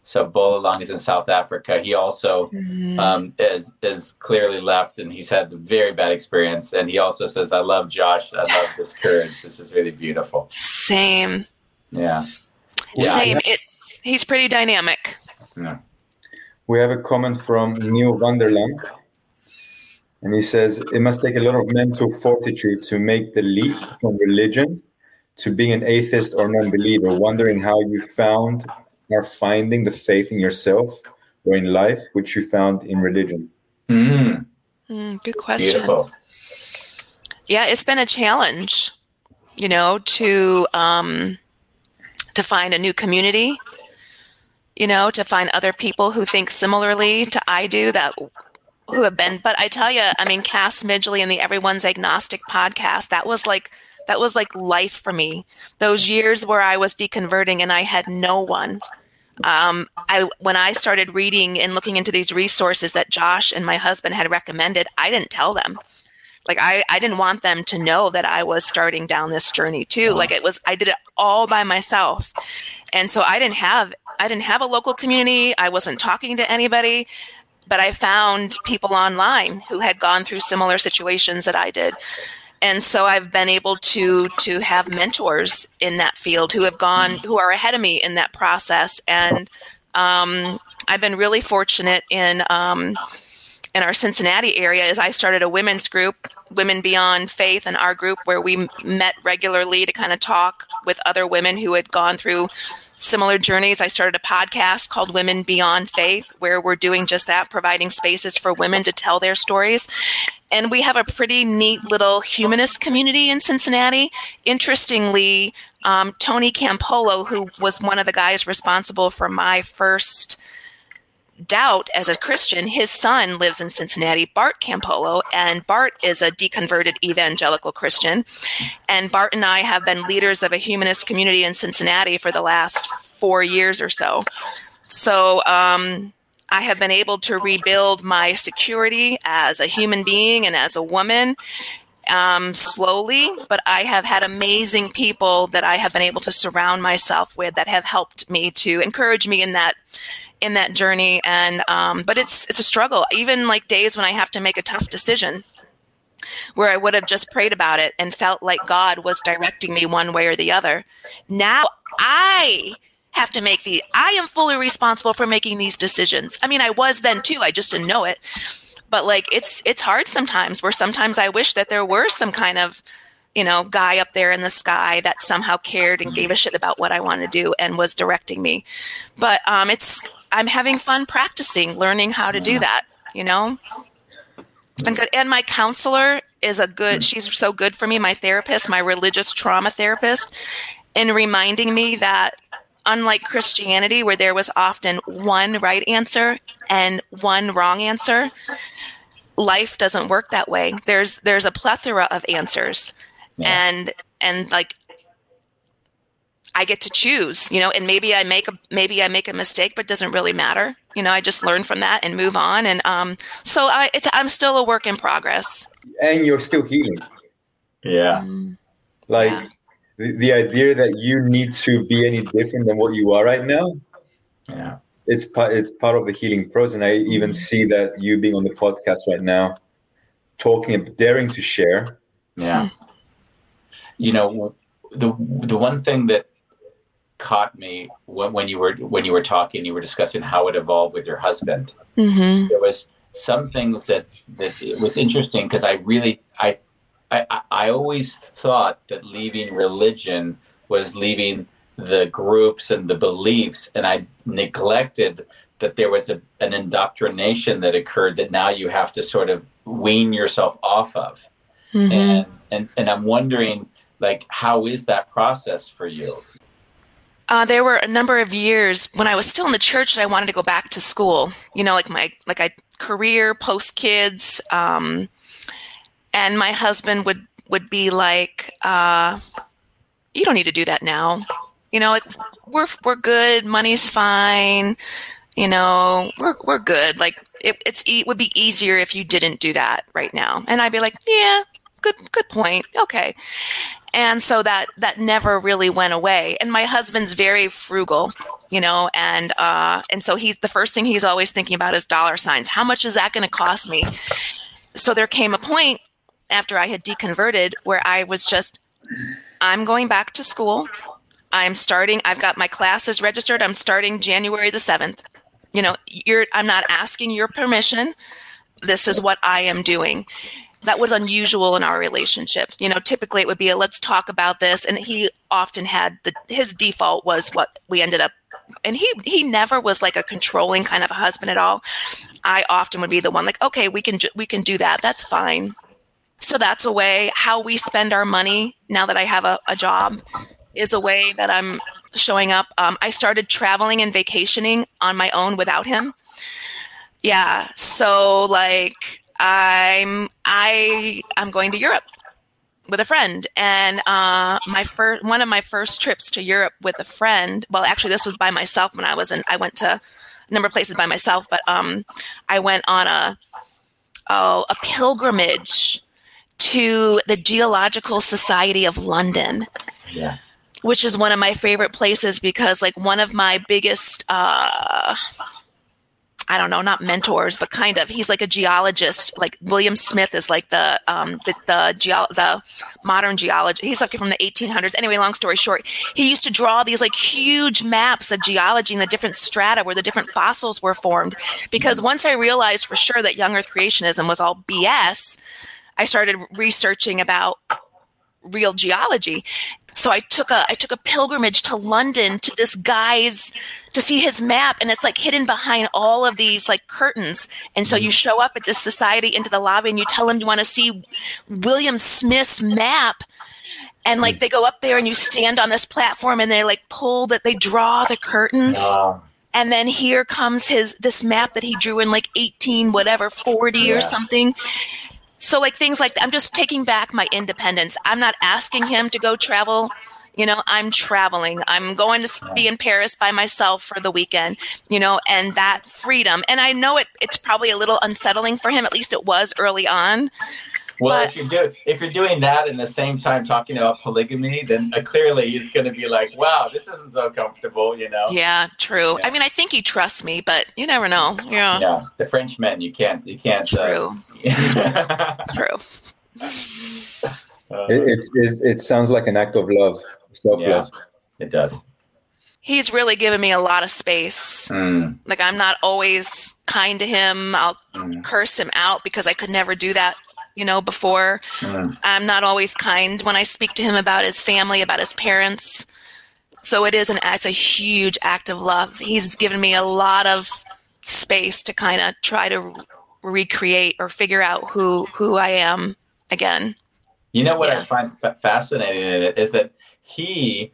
So Bolalong is in South Africa. He also Mm-hmm. um, is is clearly left, and he's had a very bad experience. And he also says, "I love Josh. I love this courage. This is really beautiful." Same, Yeah, Yeah, same. It's he's pretty dynamic. yeah. We have a comment from Neil Vanderland. And he says, It must take a lot of mental fortitude to make the leap from religion to being an atheist or non believer, wondering how you found or finding the faith in yourself or in life, which you found in religion. Mm, Mm, good question. beautiful. Yeah, it's been a challenge, you know, to um, to find a new community, you know, to find other people who think similarly to I do that who have been. But I tell you, I mean, Cass Midgley and the Everyone's Agnostic podcast that was like that was like life for me. Those years where I was deconverting and I had no one. Um, I when I started reading and looking into these resources that Josh and my husband had recommended, I didn't tell them like I, I didn't want them to know that i was starting down this journey too like it was i did it all by myself and so i didn't have i didn't have a local community i wasn't talking to anybody but i found people online who had gone through similar situations that i did. And so i've been able to to have mentors in that field who have gone who are ahead of me in that process. And um, i've been really fortunate in um, in our Cincinnati area is I started a women's group, Women Beyond Faith, and our group where we met regularly to kind of talk with other women who had gone through similar journeys. I started a podcast called Women Beyond Faith where we're doing just that, providing spaces for women to tell their stories. And we have a pretty neat little humanist community in Cincinnati. Interestingly, um, Tony Campolo, who was one of the guys responsible for my first doubt as a Christian, his son lives in Cincinnati, Bart Campolo, and Bart is a deconverted evangelical Christian. And Bart and I have been leaders of a humanist community in Cincinnati for the last four years or so. So um, I have been able to rebuild my security as a human being and as a woman. Um, slowly, but I have had amazing people that I have been able to surround myself with that have helped me to encourage me in that in that journey and um, but it's it's a struggle. Even like days when i have to make a tough decision where i would have just prayed about it and felt like god was directing me one way or the other. Now i have to make the i am fully responsible for making these decisions. I mean i was then too i just didn't know it. But like it's it's hard sometimes where sometimes i wish that there were some kind of you know guy up there in the sky that somehow cared and gave a shit about what i want to do and was directing me. But um it's i'm having fun practicing learning how to do that you know? It's been good and my counselor is a good mm. she's so good for me my therapist my religious trauma therapist in reminding me that unlike christianity where there was often one right answer and one wrong answer life doesn't work that way. There's there's a plethora of answers. And and like I get to choose, you know, and maybe I make a maybe I make a mistake, but it doesn't really matter. You know, I just learn from that and move on. And um, so I, it's I'm still a work in progress. And you're still healing. Yeah. Like Yeah. the, the idea that you need to be any different than what you are right now, Yeah. it's part it's part of the healing process. And I even see that you being on the podcast right now, talking and daring to share. Yeah. You know, the the one thing that caught me when, when you were when you were talking. You were discussing how it evolved with your husband. Mm-hmm. There was some things that that it was interesting because I really I, I I always thought that leaving religion was leaving the groups and the beliefs, and I neglected that there was a, an indoctrination that occurred that now you have to sort of wean yourself off of. Mm-hmm. And, and and I'm wondering like how is that process for you? Uh, there were a number of years when I was still in the church and I wanted to go back to school. You know, like my like I career post kids, um, and my husband would would be like, uh, "You don't need to do that now." You know, like we're we're good. Money's fine. You know, we're we're good. Like it, it's it would be easier if you didn't do that right now. And I'd be like, "Yeah, good good point. Okay." And so that that never really went away. And my husband's very frugal you know and uh and so he's the first thing he's always thinking about is dollar signs. How much is that going to cost me? So there came a point after i had deconverted where i was just i'm going back to school. I'm starting i've got my classes registered. I'm starting january the 7th you know you're i'm not asking your permission. This is what i am doing that was unusual in our relationship. You know, typically it would be a let's talk about this, and he often had the his default was what we ended up. And he he never was like a controlling kind of a husband at all. I often would be the one like, okay, we can we can do that. That's fine. So that's a way how we spend our money now that I have a, a job is a way that I'm showing up. Um, I started traveling and vacationing on my own without him. Yeah. So like I'm I I'm going to Europe with a friend, and uh, my first one of my first trips to Europe with a friend. Well, actually, this was by myself when I was in. I went to a number of places by myself, but um, I went on a oh a pilgrimage to the Geological Society of London. Yeah. Which is one of my favorite places because, like, one of my biggest uh, I don't know, not mentors, but kind of. He's like a geologist. Like William Smith is like the um, the the, geo- the modern geologist. He's like from the 1800s. Anyway, long story short, he used to draw these like huge maps of geology and the different strata where the different fossils were formed. Because once I realized for sure that young Earth creationism was all BS, I started researching about real geology. So I took a I took a pilgrimage to London to this guy's to see his map and it's like hidden behind all of these like curtains. And so you mm-hmm. show up at this society into the lobby and you tell them you want to see William Smith's map. And like mm. they go up there and you stand on this platform and they like pull that they draw the curtains. Wow. And then here comes his this map that he drew in like 18 whatever 40 Yeah. or something. So like things like. I'm just taking back my independence. I'm not asking him to go travel. You know, I'm traveling. I'm going to be in Paris by myself for the weekend, you know, and that freedom. And I know it it's probably a little unsettling for him, at least it was early on. Well, But- if you're do if you're doing that and the same time talking about polygamy, then uh, clearly he's going to be like, "Wow, this isn't so comfortable," you know. Yeah, true. Yeah. I mean, I think he trusts me, but you never know. Yeah. Yeah, the French men, you can't, you can't. True. Uh, True. uh, It, it, it, it sounds like an act of love, self yeah, love. it does. He's really given me a lot of space. Mm, Like I'm not always kind to him. I'll mm, curse him out because I could never do that, you know, before. mm. I'm not always kind when I speak to him about his family, about his parents. So it is an it's a huge act of love. He's given me a lot of space to kind of try to recreate or figure out who who I am again. You know what Yeah. I find fa- fascinating in it is that he,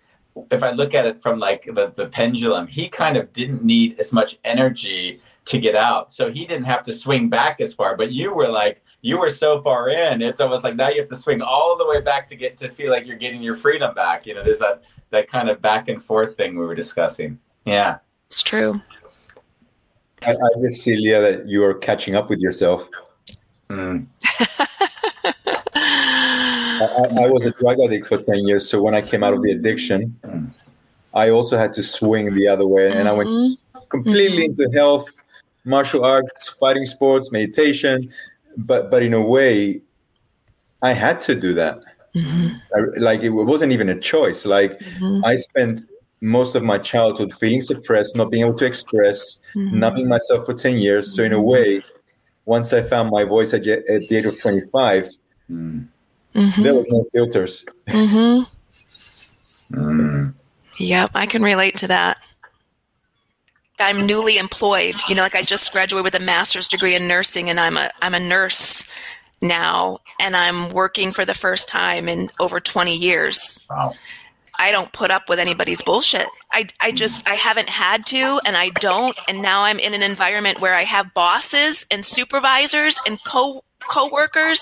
if I look at it from like the, the pendulum, he kind of didn't need as much energy to get out. So he didn't have to swing back as far. But you were like, you were so far in, it's almost like now you have to swing all the way back to get to feel like you're getting your freedom back. You know, there's that, that kind of back and forth thing we were discussing. Yeah. It's true. I, I just see, Leah, that you are catching up with yourself. Mm. I, I I was a drug addict for 10 years. So when I came out of the addiction, Mm. I also had to swing the other way. And I went Mhm. completely into health, martial arts, fighting sports, meditation. But, but in a way, I had to do that. Mhm. I, like it wasn't even a choice. Like Mhm. I spent most of my childhood feeling suppressed, not being able to express, Mm-hmm. numbing myself for 10 years. So, in a way, once I found my voice at, at the age of 25, Mm. Mhm. there was no filters. Mhm. Mm. Yep, I can relate to that. I'm newly employed. You know, like I just graduated with a master's degree in nursing and I'm a I'm a nurse now and I'm working for the first time in over 20 years. Wow. I don't put up with anybody's bullshit. I I just I haven't had to and I don't and now I'm in an environment where I have bosses and supervisors and co coworkers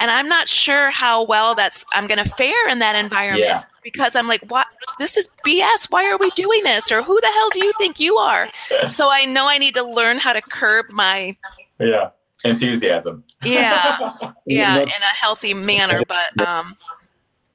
and I'm not sure how well that's I'm going to fare in that environment Yeah. Because I'm like what this is BS why are we doing this or who the hell do you think you are so I know I need to learn how to curb my Yeah. Enthusiasm. yeah yeah Not, in a healthy manner but um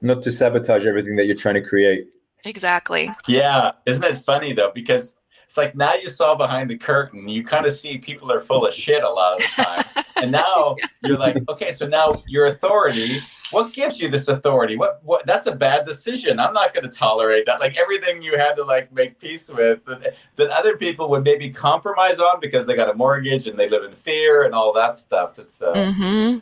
not to sabotage everything that you're trying to create. exactly Yeah, isn't it funny though? Because it's like now you saw behind the curtain, you kind of see people are full of shit a lot of the time. and now you're like, okay, so now your authority, what gives you this authority? What what that's a bad decision. I'm not gonna tolerate that. Like everything you had to like make peace with that, that other people would maybe compromise on because they got a mortgage and they live in fear and all that stuff. It's uh, mhm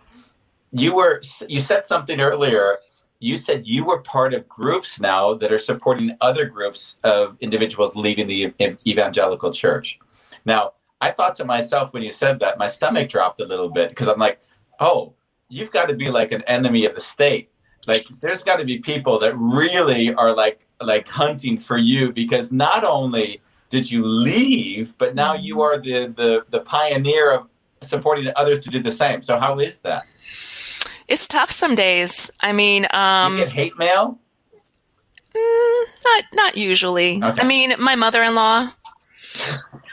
you were you said something earlier you said you were part of groups now that are supporting other groups of individuals leaving the evangelical church now i thought to myself when you said that my stomach dropped a little bit because i'm like oh you've got to be like an enemy of the state like there's got to be people that really are like like hunting for you because not only did you leave but now you are the the, the pioneer of supporting others to do the same so how is that It's tough some days. I mean, um, you get hate mail? mm, not not usually. Okay. I mean, my mother-in-law,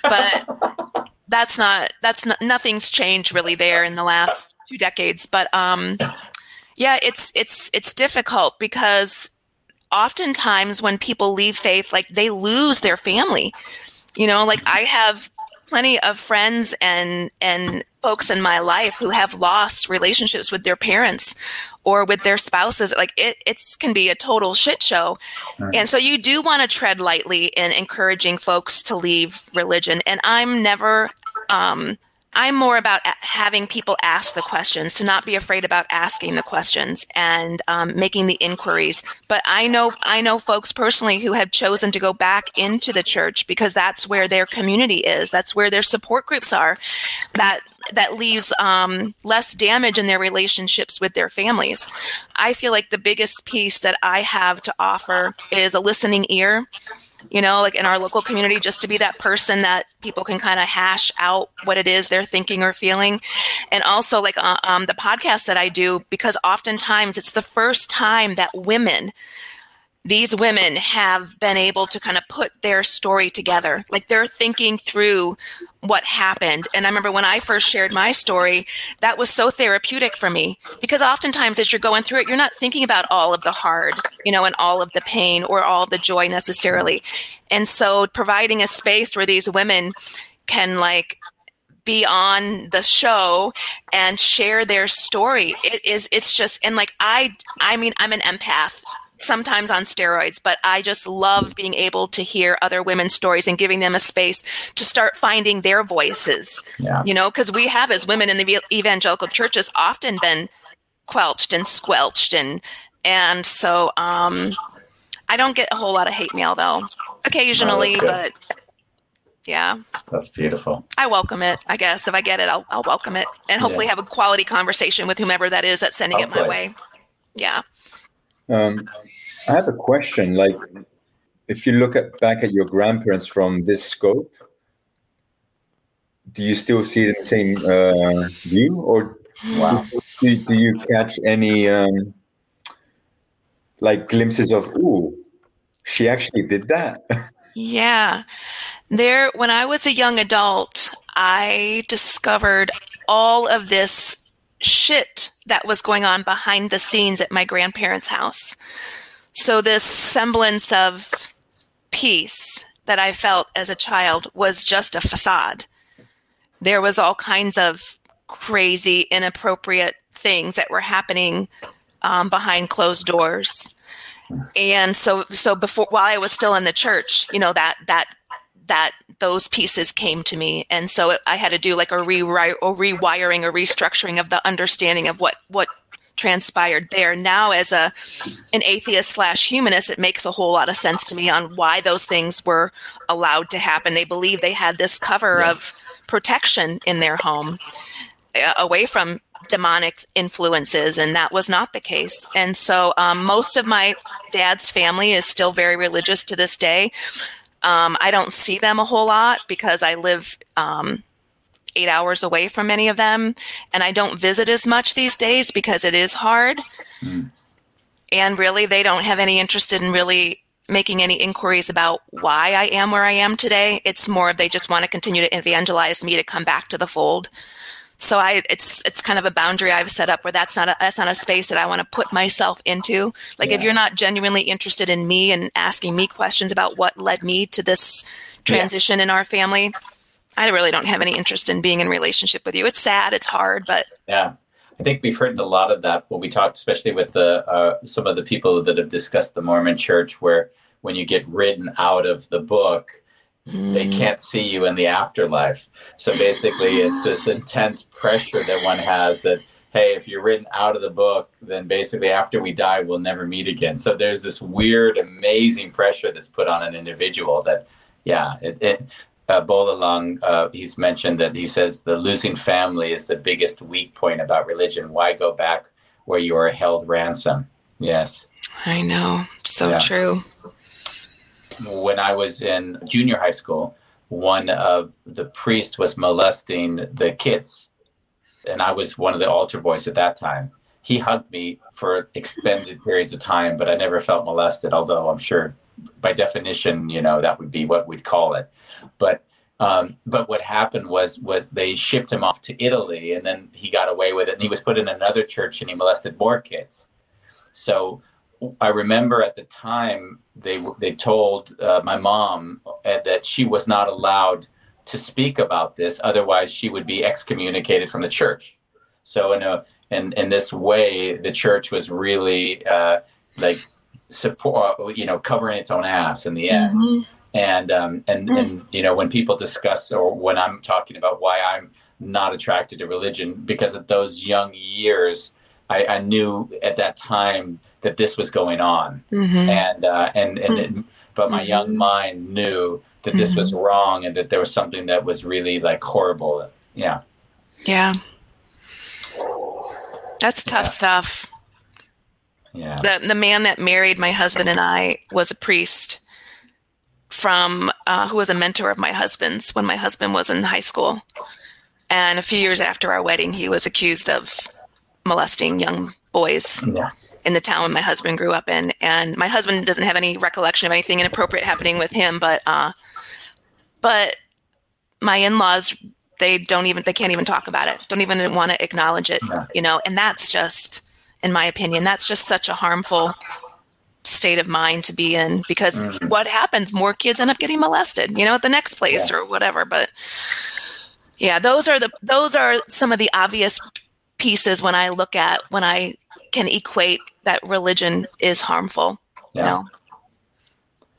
but that's not that's not nothing's changed really there in the last two decades. But um, yeah, it's it's it's difficult because oftentimes when people leave faith, like they lose their family. You know, like I have plenty of friends and and folks in my life who have lost relationships with their parents or with their spouses like it it's can be a total shit show and so you do want to tread lightly in encouraging folks to leave religion and i'm never um i'm more about having people ask the questions to not be afraid about asking the questions and um, making the inquiries but i know i know folks personally who have chosen to go back into the church because that's where their community is that's where their support groups are that that leaves um, less damage in their relationships with their families. I feel like the biggest piece that I have to offer is a listening ear. You know, like in our local community, just to be that person that people can kind of hash out what it is they're thinking or feeling. And also, like uh, um, the podcast that I do, because oftentimes it's the first time that women these women have been able to kind of put their story together. Like they're thinking through what happened. And I remember when I first shared my story, that was so therapeutic for me because oftentimes as you're going through it, you're not thinking about all of the hard, you know, and all of the pain or all the joy necessarily. And so providing a space where these women can like be on the show and share their story. It is it's just and like I I mean I'm an empath sometimes on steroids, but I just love being able to hear other women's stories and giving them a space to start finding their voices. Yeah. You know, because we have as women in the evangelical churches often been quelched and squelched and and so um I don't get a whole lot of hate mail though. Occasionally, but yeah. That's beautiful. I welcome it. I guess if I get it, I'll, I'll welcome it, and hopefully Yeah. have a quality conversation with whomever that is that's sending it my way. Yeah. Um, I have a question. Like, if you look at back at your grandparents from this scope, do you still see the same uh, view, or Wow. do, do you catch any um, like glimpses of, "Ooh, she actually did that"? Yeah. There, when I was a young adult, I discovered all of this shit that was going on behind the scenes at my grandparents' house. So, this semblance of peace that I felt as a child was just a facade. There was all kinds of crazy, inappropriate things that were happening um, behind closed doors. and so so before while I was still in the church, you know that that that those pieces came to me, and so I had to do like a rewrite or rewiring or restructuring of the understanding of what what transpired there. Now, as a an atheist slash humanist, it makes a whole lot of sense to me on why those things were allowed to happen. They believe they had this cover of protection in their home uh, away from demonic influences, and that was not the case. And so, um, most of my dad's family is still very religious to this day. Um, I don't see them a whole lot because I live um, eight hours away from many of them, and I don't visit as much these days because it is hard. And really, they don't have any interest in really making any inquiries about why I am where I am today. It's more they just want to continue to evangelize me to come back to the fold. So I, it's it's kind of a boundary I've set up where that's not a that's not a space that I want to put myself into. Like if you're not genuinely interested in me and asking me questions about what led me to this transition in our family, I really don't have any interest in being in relationship with you. It's sad, it's hard, but Yeah, I think we've heard a lot of that when we talked, especially with the uh, some of the people that have discussed the Mormon Church, where when you get written out of the book, they can't see you in the afterlife. So basically, it's this intense pressure that one has that. Hey, if you're written out of the book, then basically after we die, we'll never meet again. So there's this weird, amazing pressure that's put on an individual that, yeah, it, it uh, Bolalong, uh, he's mentioned that he says the losing family is the biggest weak point about religion. Why go back where you are held ransom? Yes. I know. So Yeah. true. When I was in junior high school, one of the priests was molesting the kids, and I was one of the altar boys at that time. He hugged me for extended periods of time, but I never felt molested, although I'm sure by definition, you know, that would be what we'd call it. But um, but what happened was was they shipped him off to Italy, and then he got away with it, and he was put in another church, and he molested more kids. So I remember at the time they they told uh, my mom uh, that she was not allowed to speak about this, otherwise she would be excommunicated from the church. So in a in in this way, the church was really uh, like support, you know, covering its own ass in the end Mhm. and um, and and you know when people discuss or when I'm talking about why I'm not attracted to religion because at those young years I, I knew at that time that this was going on Mhm. and uh, and and it, but my young Mhm. mind knew that this was wrong and that there was something that was really like horrible yeah Yeah. That's tough Yeah. stuff. yeah The the man that married my husband and I was a priest from uh, who was a mentor of my husband's when my husband was in high school. And a few years after our wedding, he was accused of molesting young boys yeah in the town my husband grew up in. And my husband doesn't have any recollection of anything inappropriate happening with him, but uh, but my in-laws they don't even they can't even talk about it. Don't even want to acknowledge it, you know. And that's just, in my opinion, that's just such a harmful state of mind to be in because Mhm. what happens more kids end up getting molested you know at the next place Yeah. or whatever but yeah those are the those are some of the obvious pieces when i look at when i can equate that religion is harmful you Yeah. know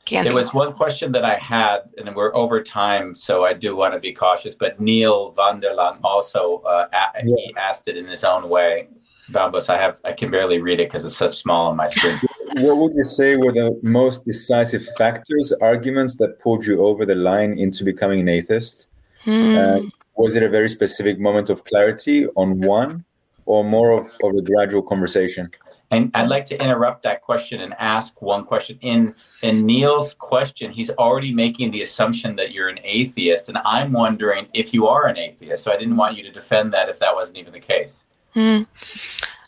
can There be. was one question that I had, and we're over time, so I do want to be cautious. But Neil Vanderlaan also uh, a- he asked it in his own way. Bambos, I have I can barely read it because it's such small on my screen. What would you say were the most decisive factors, arguments that pulled you over the line into becoming an atheist? Hmm. Uh, was it a very specific moment of clarity on one, or more of, of a gradual conversation? And I'd like to interrupt that question and ask one question. In in Neil's question, he's already making the assumption that you're an atheist, and I'm wondering if you are an atheist. So I didn't want you to defend that if that wasn't even the case. Hmm.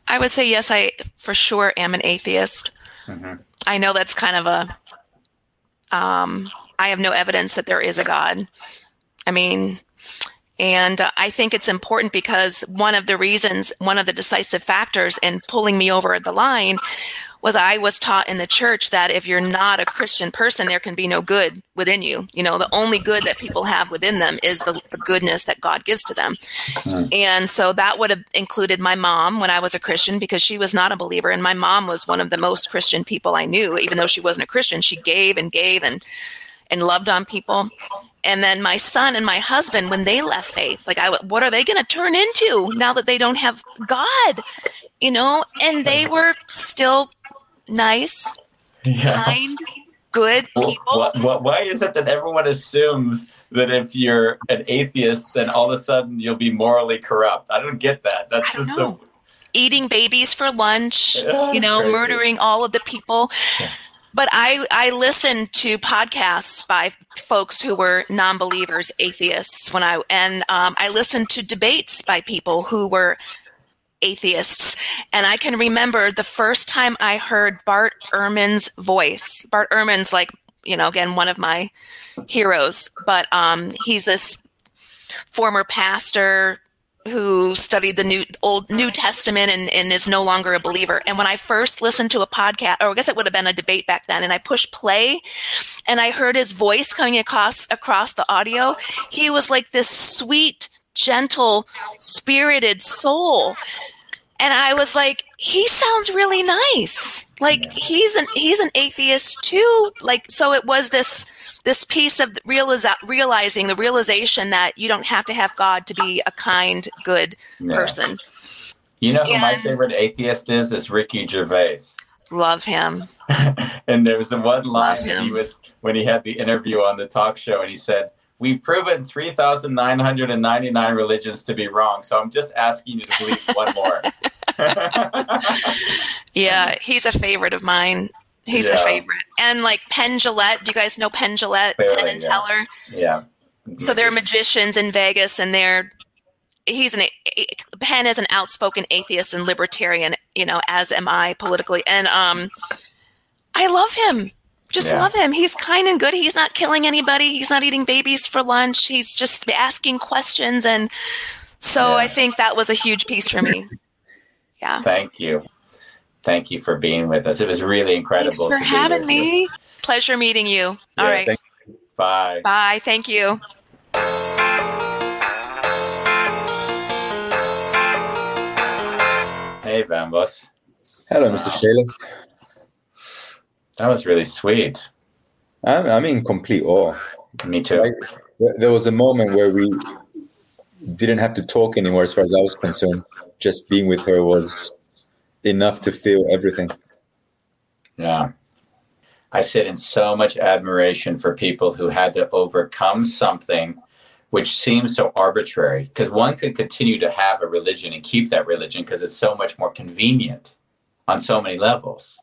I would say yes. I for sure am an atheist. Mhm. I know that's kind of a. Um, I have no evidence that there is a God. I mean, and uh, I think it's important because one of the reasons, one of the decisive factors in pulling me over the line was I was taught in the church that if you're not a Christian person, there can be no good within you. You know, the only good that people have within them is the, the goodness that God gives to them. And so that would have included my mom when I was a Christian because she was not a believer. And my mom was one of the most Christian people I knew, even though she wasn't a Christian. She gave and gave and and loved on people. And then my son and my husband, when they left faith, like, I, what are they going to turn into now that they don't have God? You know, and they were still nice, Yeah. kind, good people. Wh- wh- why is it that everyone assumes that if you're an atheist, then all of a sudden you'll be morally corrupt? I don't get that. That's just know. Eating babies for lunch, Yeah, you know, crazy. murdering all of the people. But I, I listened to podcasts by folks who were non-believers, atheists. When I and um, I listened to debates by people who were atheists, and I can remember the first time I heard Bart Ehrman's voice. Bart Ehrman's like, you know, again one of my heroes, but um, he's this former pastor who studied the new old New Testament and, and is no longer a believer. And when I first listened to a podcast, or I guess it would have been a debate back then, and I pushed play and I heard his voice coming across across the audio, he was like this sweet, gentle, spirited soul. And I was like, he sounds really nice. Like he's an he's an atheist too. Like so it was this this piece of realiza- realizing the realization that you don't have to have God to be a kind, good Yeah. person. You know who my favorite atheist is? Is Ricky Gervais. Love him. and there was the one line that he was when he had the interview on the talk show, and he said, "We've proven three thousand nine hundred and ninety-nine religions to be wrong, so I'm just asking you to believe one more." Yeah, he's a favorite of mine. He's a favorite. And like Penn Jillette, do you guys know Penn Jillette? Penn and yeah. Teller. yeah. So they're magicians in Vegas, and they're he's an Penn is an outspoken atheist and libertarian, you know, as am I politically, and um, I love him. Just Yeah. love him. He's kind and good. He's not killing anybody. He's not eating babies for lunch. He's just asking questions, and so Yeah. I think that was a huge piece for me. Yeah. Thank you. Thank you for being with us. It was really incredible. Thanks for having me. Pleasure meeting you. All Yeah, right. thank Bye. Bye. Thank you. Hey, Bambos. Hello, Mr. Shayla. That was really sweet. I'm, I'm in complete awe. Me too. Like, there there was a moment where we didn't have to talk anymore, as far as I was concerned. Just being with her was enough to feel everything. Yeah. I sit in so much admiration for people who had to overcome something which seems so arbitrary because one could continue to have a religion and keep that religion because it's so much more convenient on so many levels.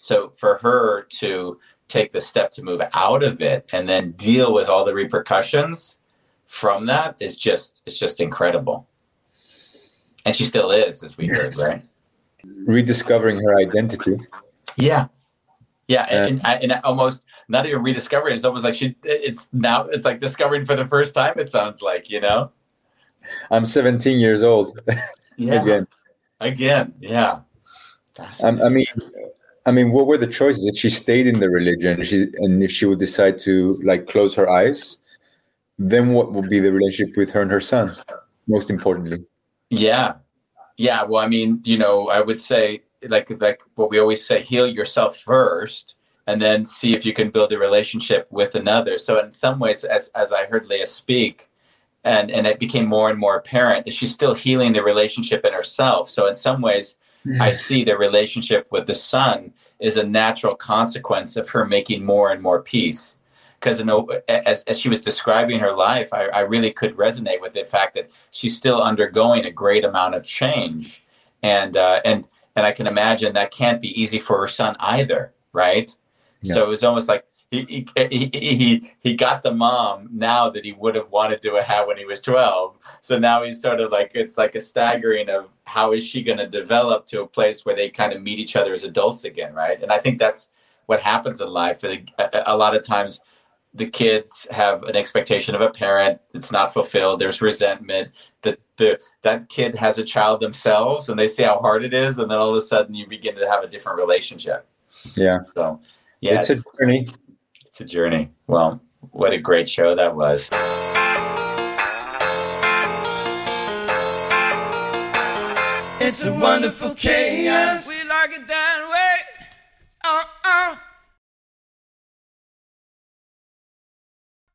So for her to take the step to move out of it and then deal with all the repercussions from that is just it's just incredible. And she still is as we heard, right? Rediscovering her identity. Yeah, yeah, and, and, and almost not even rediscovering. It's almost like she. It's now. It's like discovering for the first time. It sounds like you know. I'm 17 years old Yeah. again. Again. Yeah. Um, I mean, I mean, what were the choices if she stayed in the religion? She and if she would decide to like close her eyes, then what would be the relationship with her and her son? Most importantly, Yeah. Yeah. Well, I mean, you know, I would say like like what we always say, heal yourself first and then see if you can build a relationship with another. So in some ways, as as I heard Leah speak, and and it became more and more apparent, that she's still healing the relationship in herself. So in some ways, I mm-hmm. see the relationship with the son is a natural consequence of her making more and more peace. Because as, as she was describing her life, I, I really could resonate with the fact that she's still undergoing a great amount of change, and uh, and and I can imagine that can't be easy for her son either, right? Yeah. So it was almost like he, he he he got the mom now that he would have wanted to have when he was twelve. So now he's sort of like it's like a staggering of how is she going to develop to a place where they kind of meet each other as adults again, right? And I think that's what happens in life. A, a lot of times, the kids have an expectation of a parent it's not fulfilled there's resentment the the that kid has a child themselves and they see how hard it is and then all of a sudden you begin to have a different relationship Yeah. so yeah it's a journey. it's a journey well what a great show that was It's a wonderful chaos. We like it that way.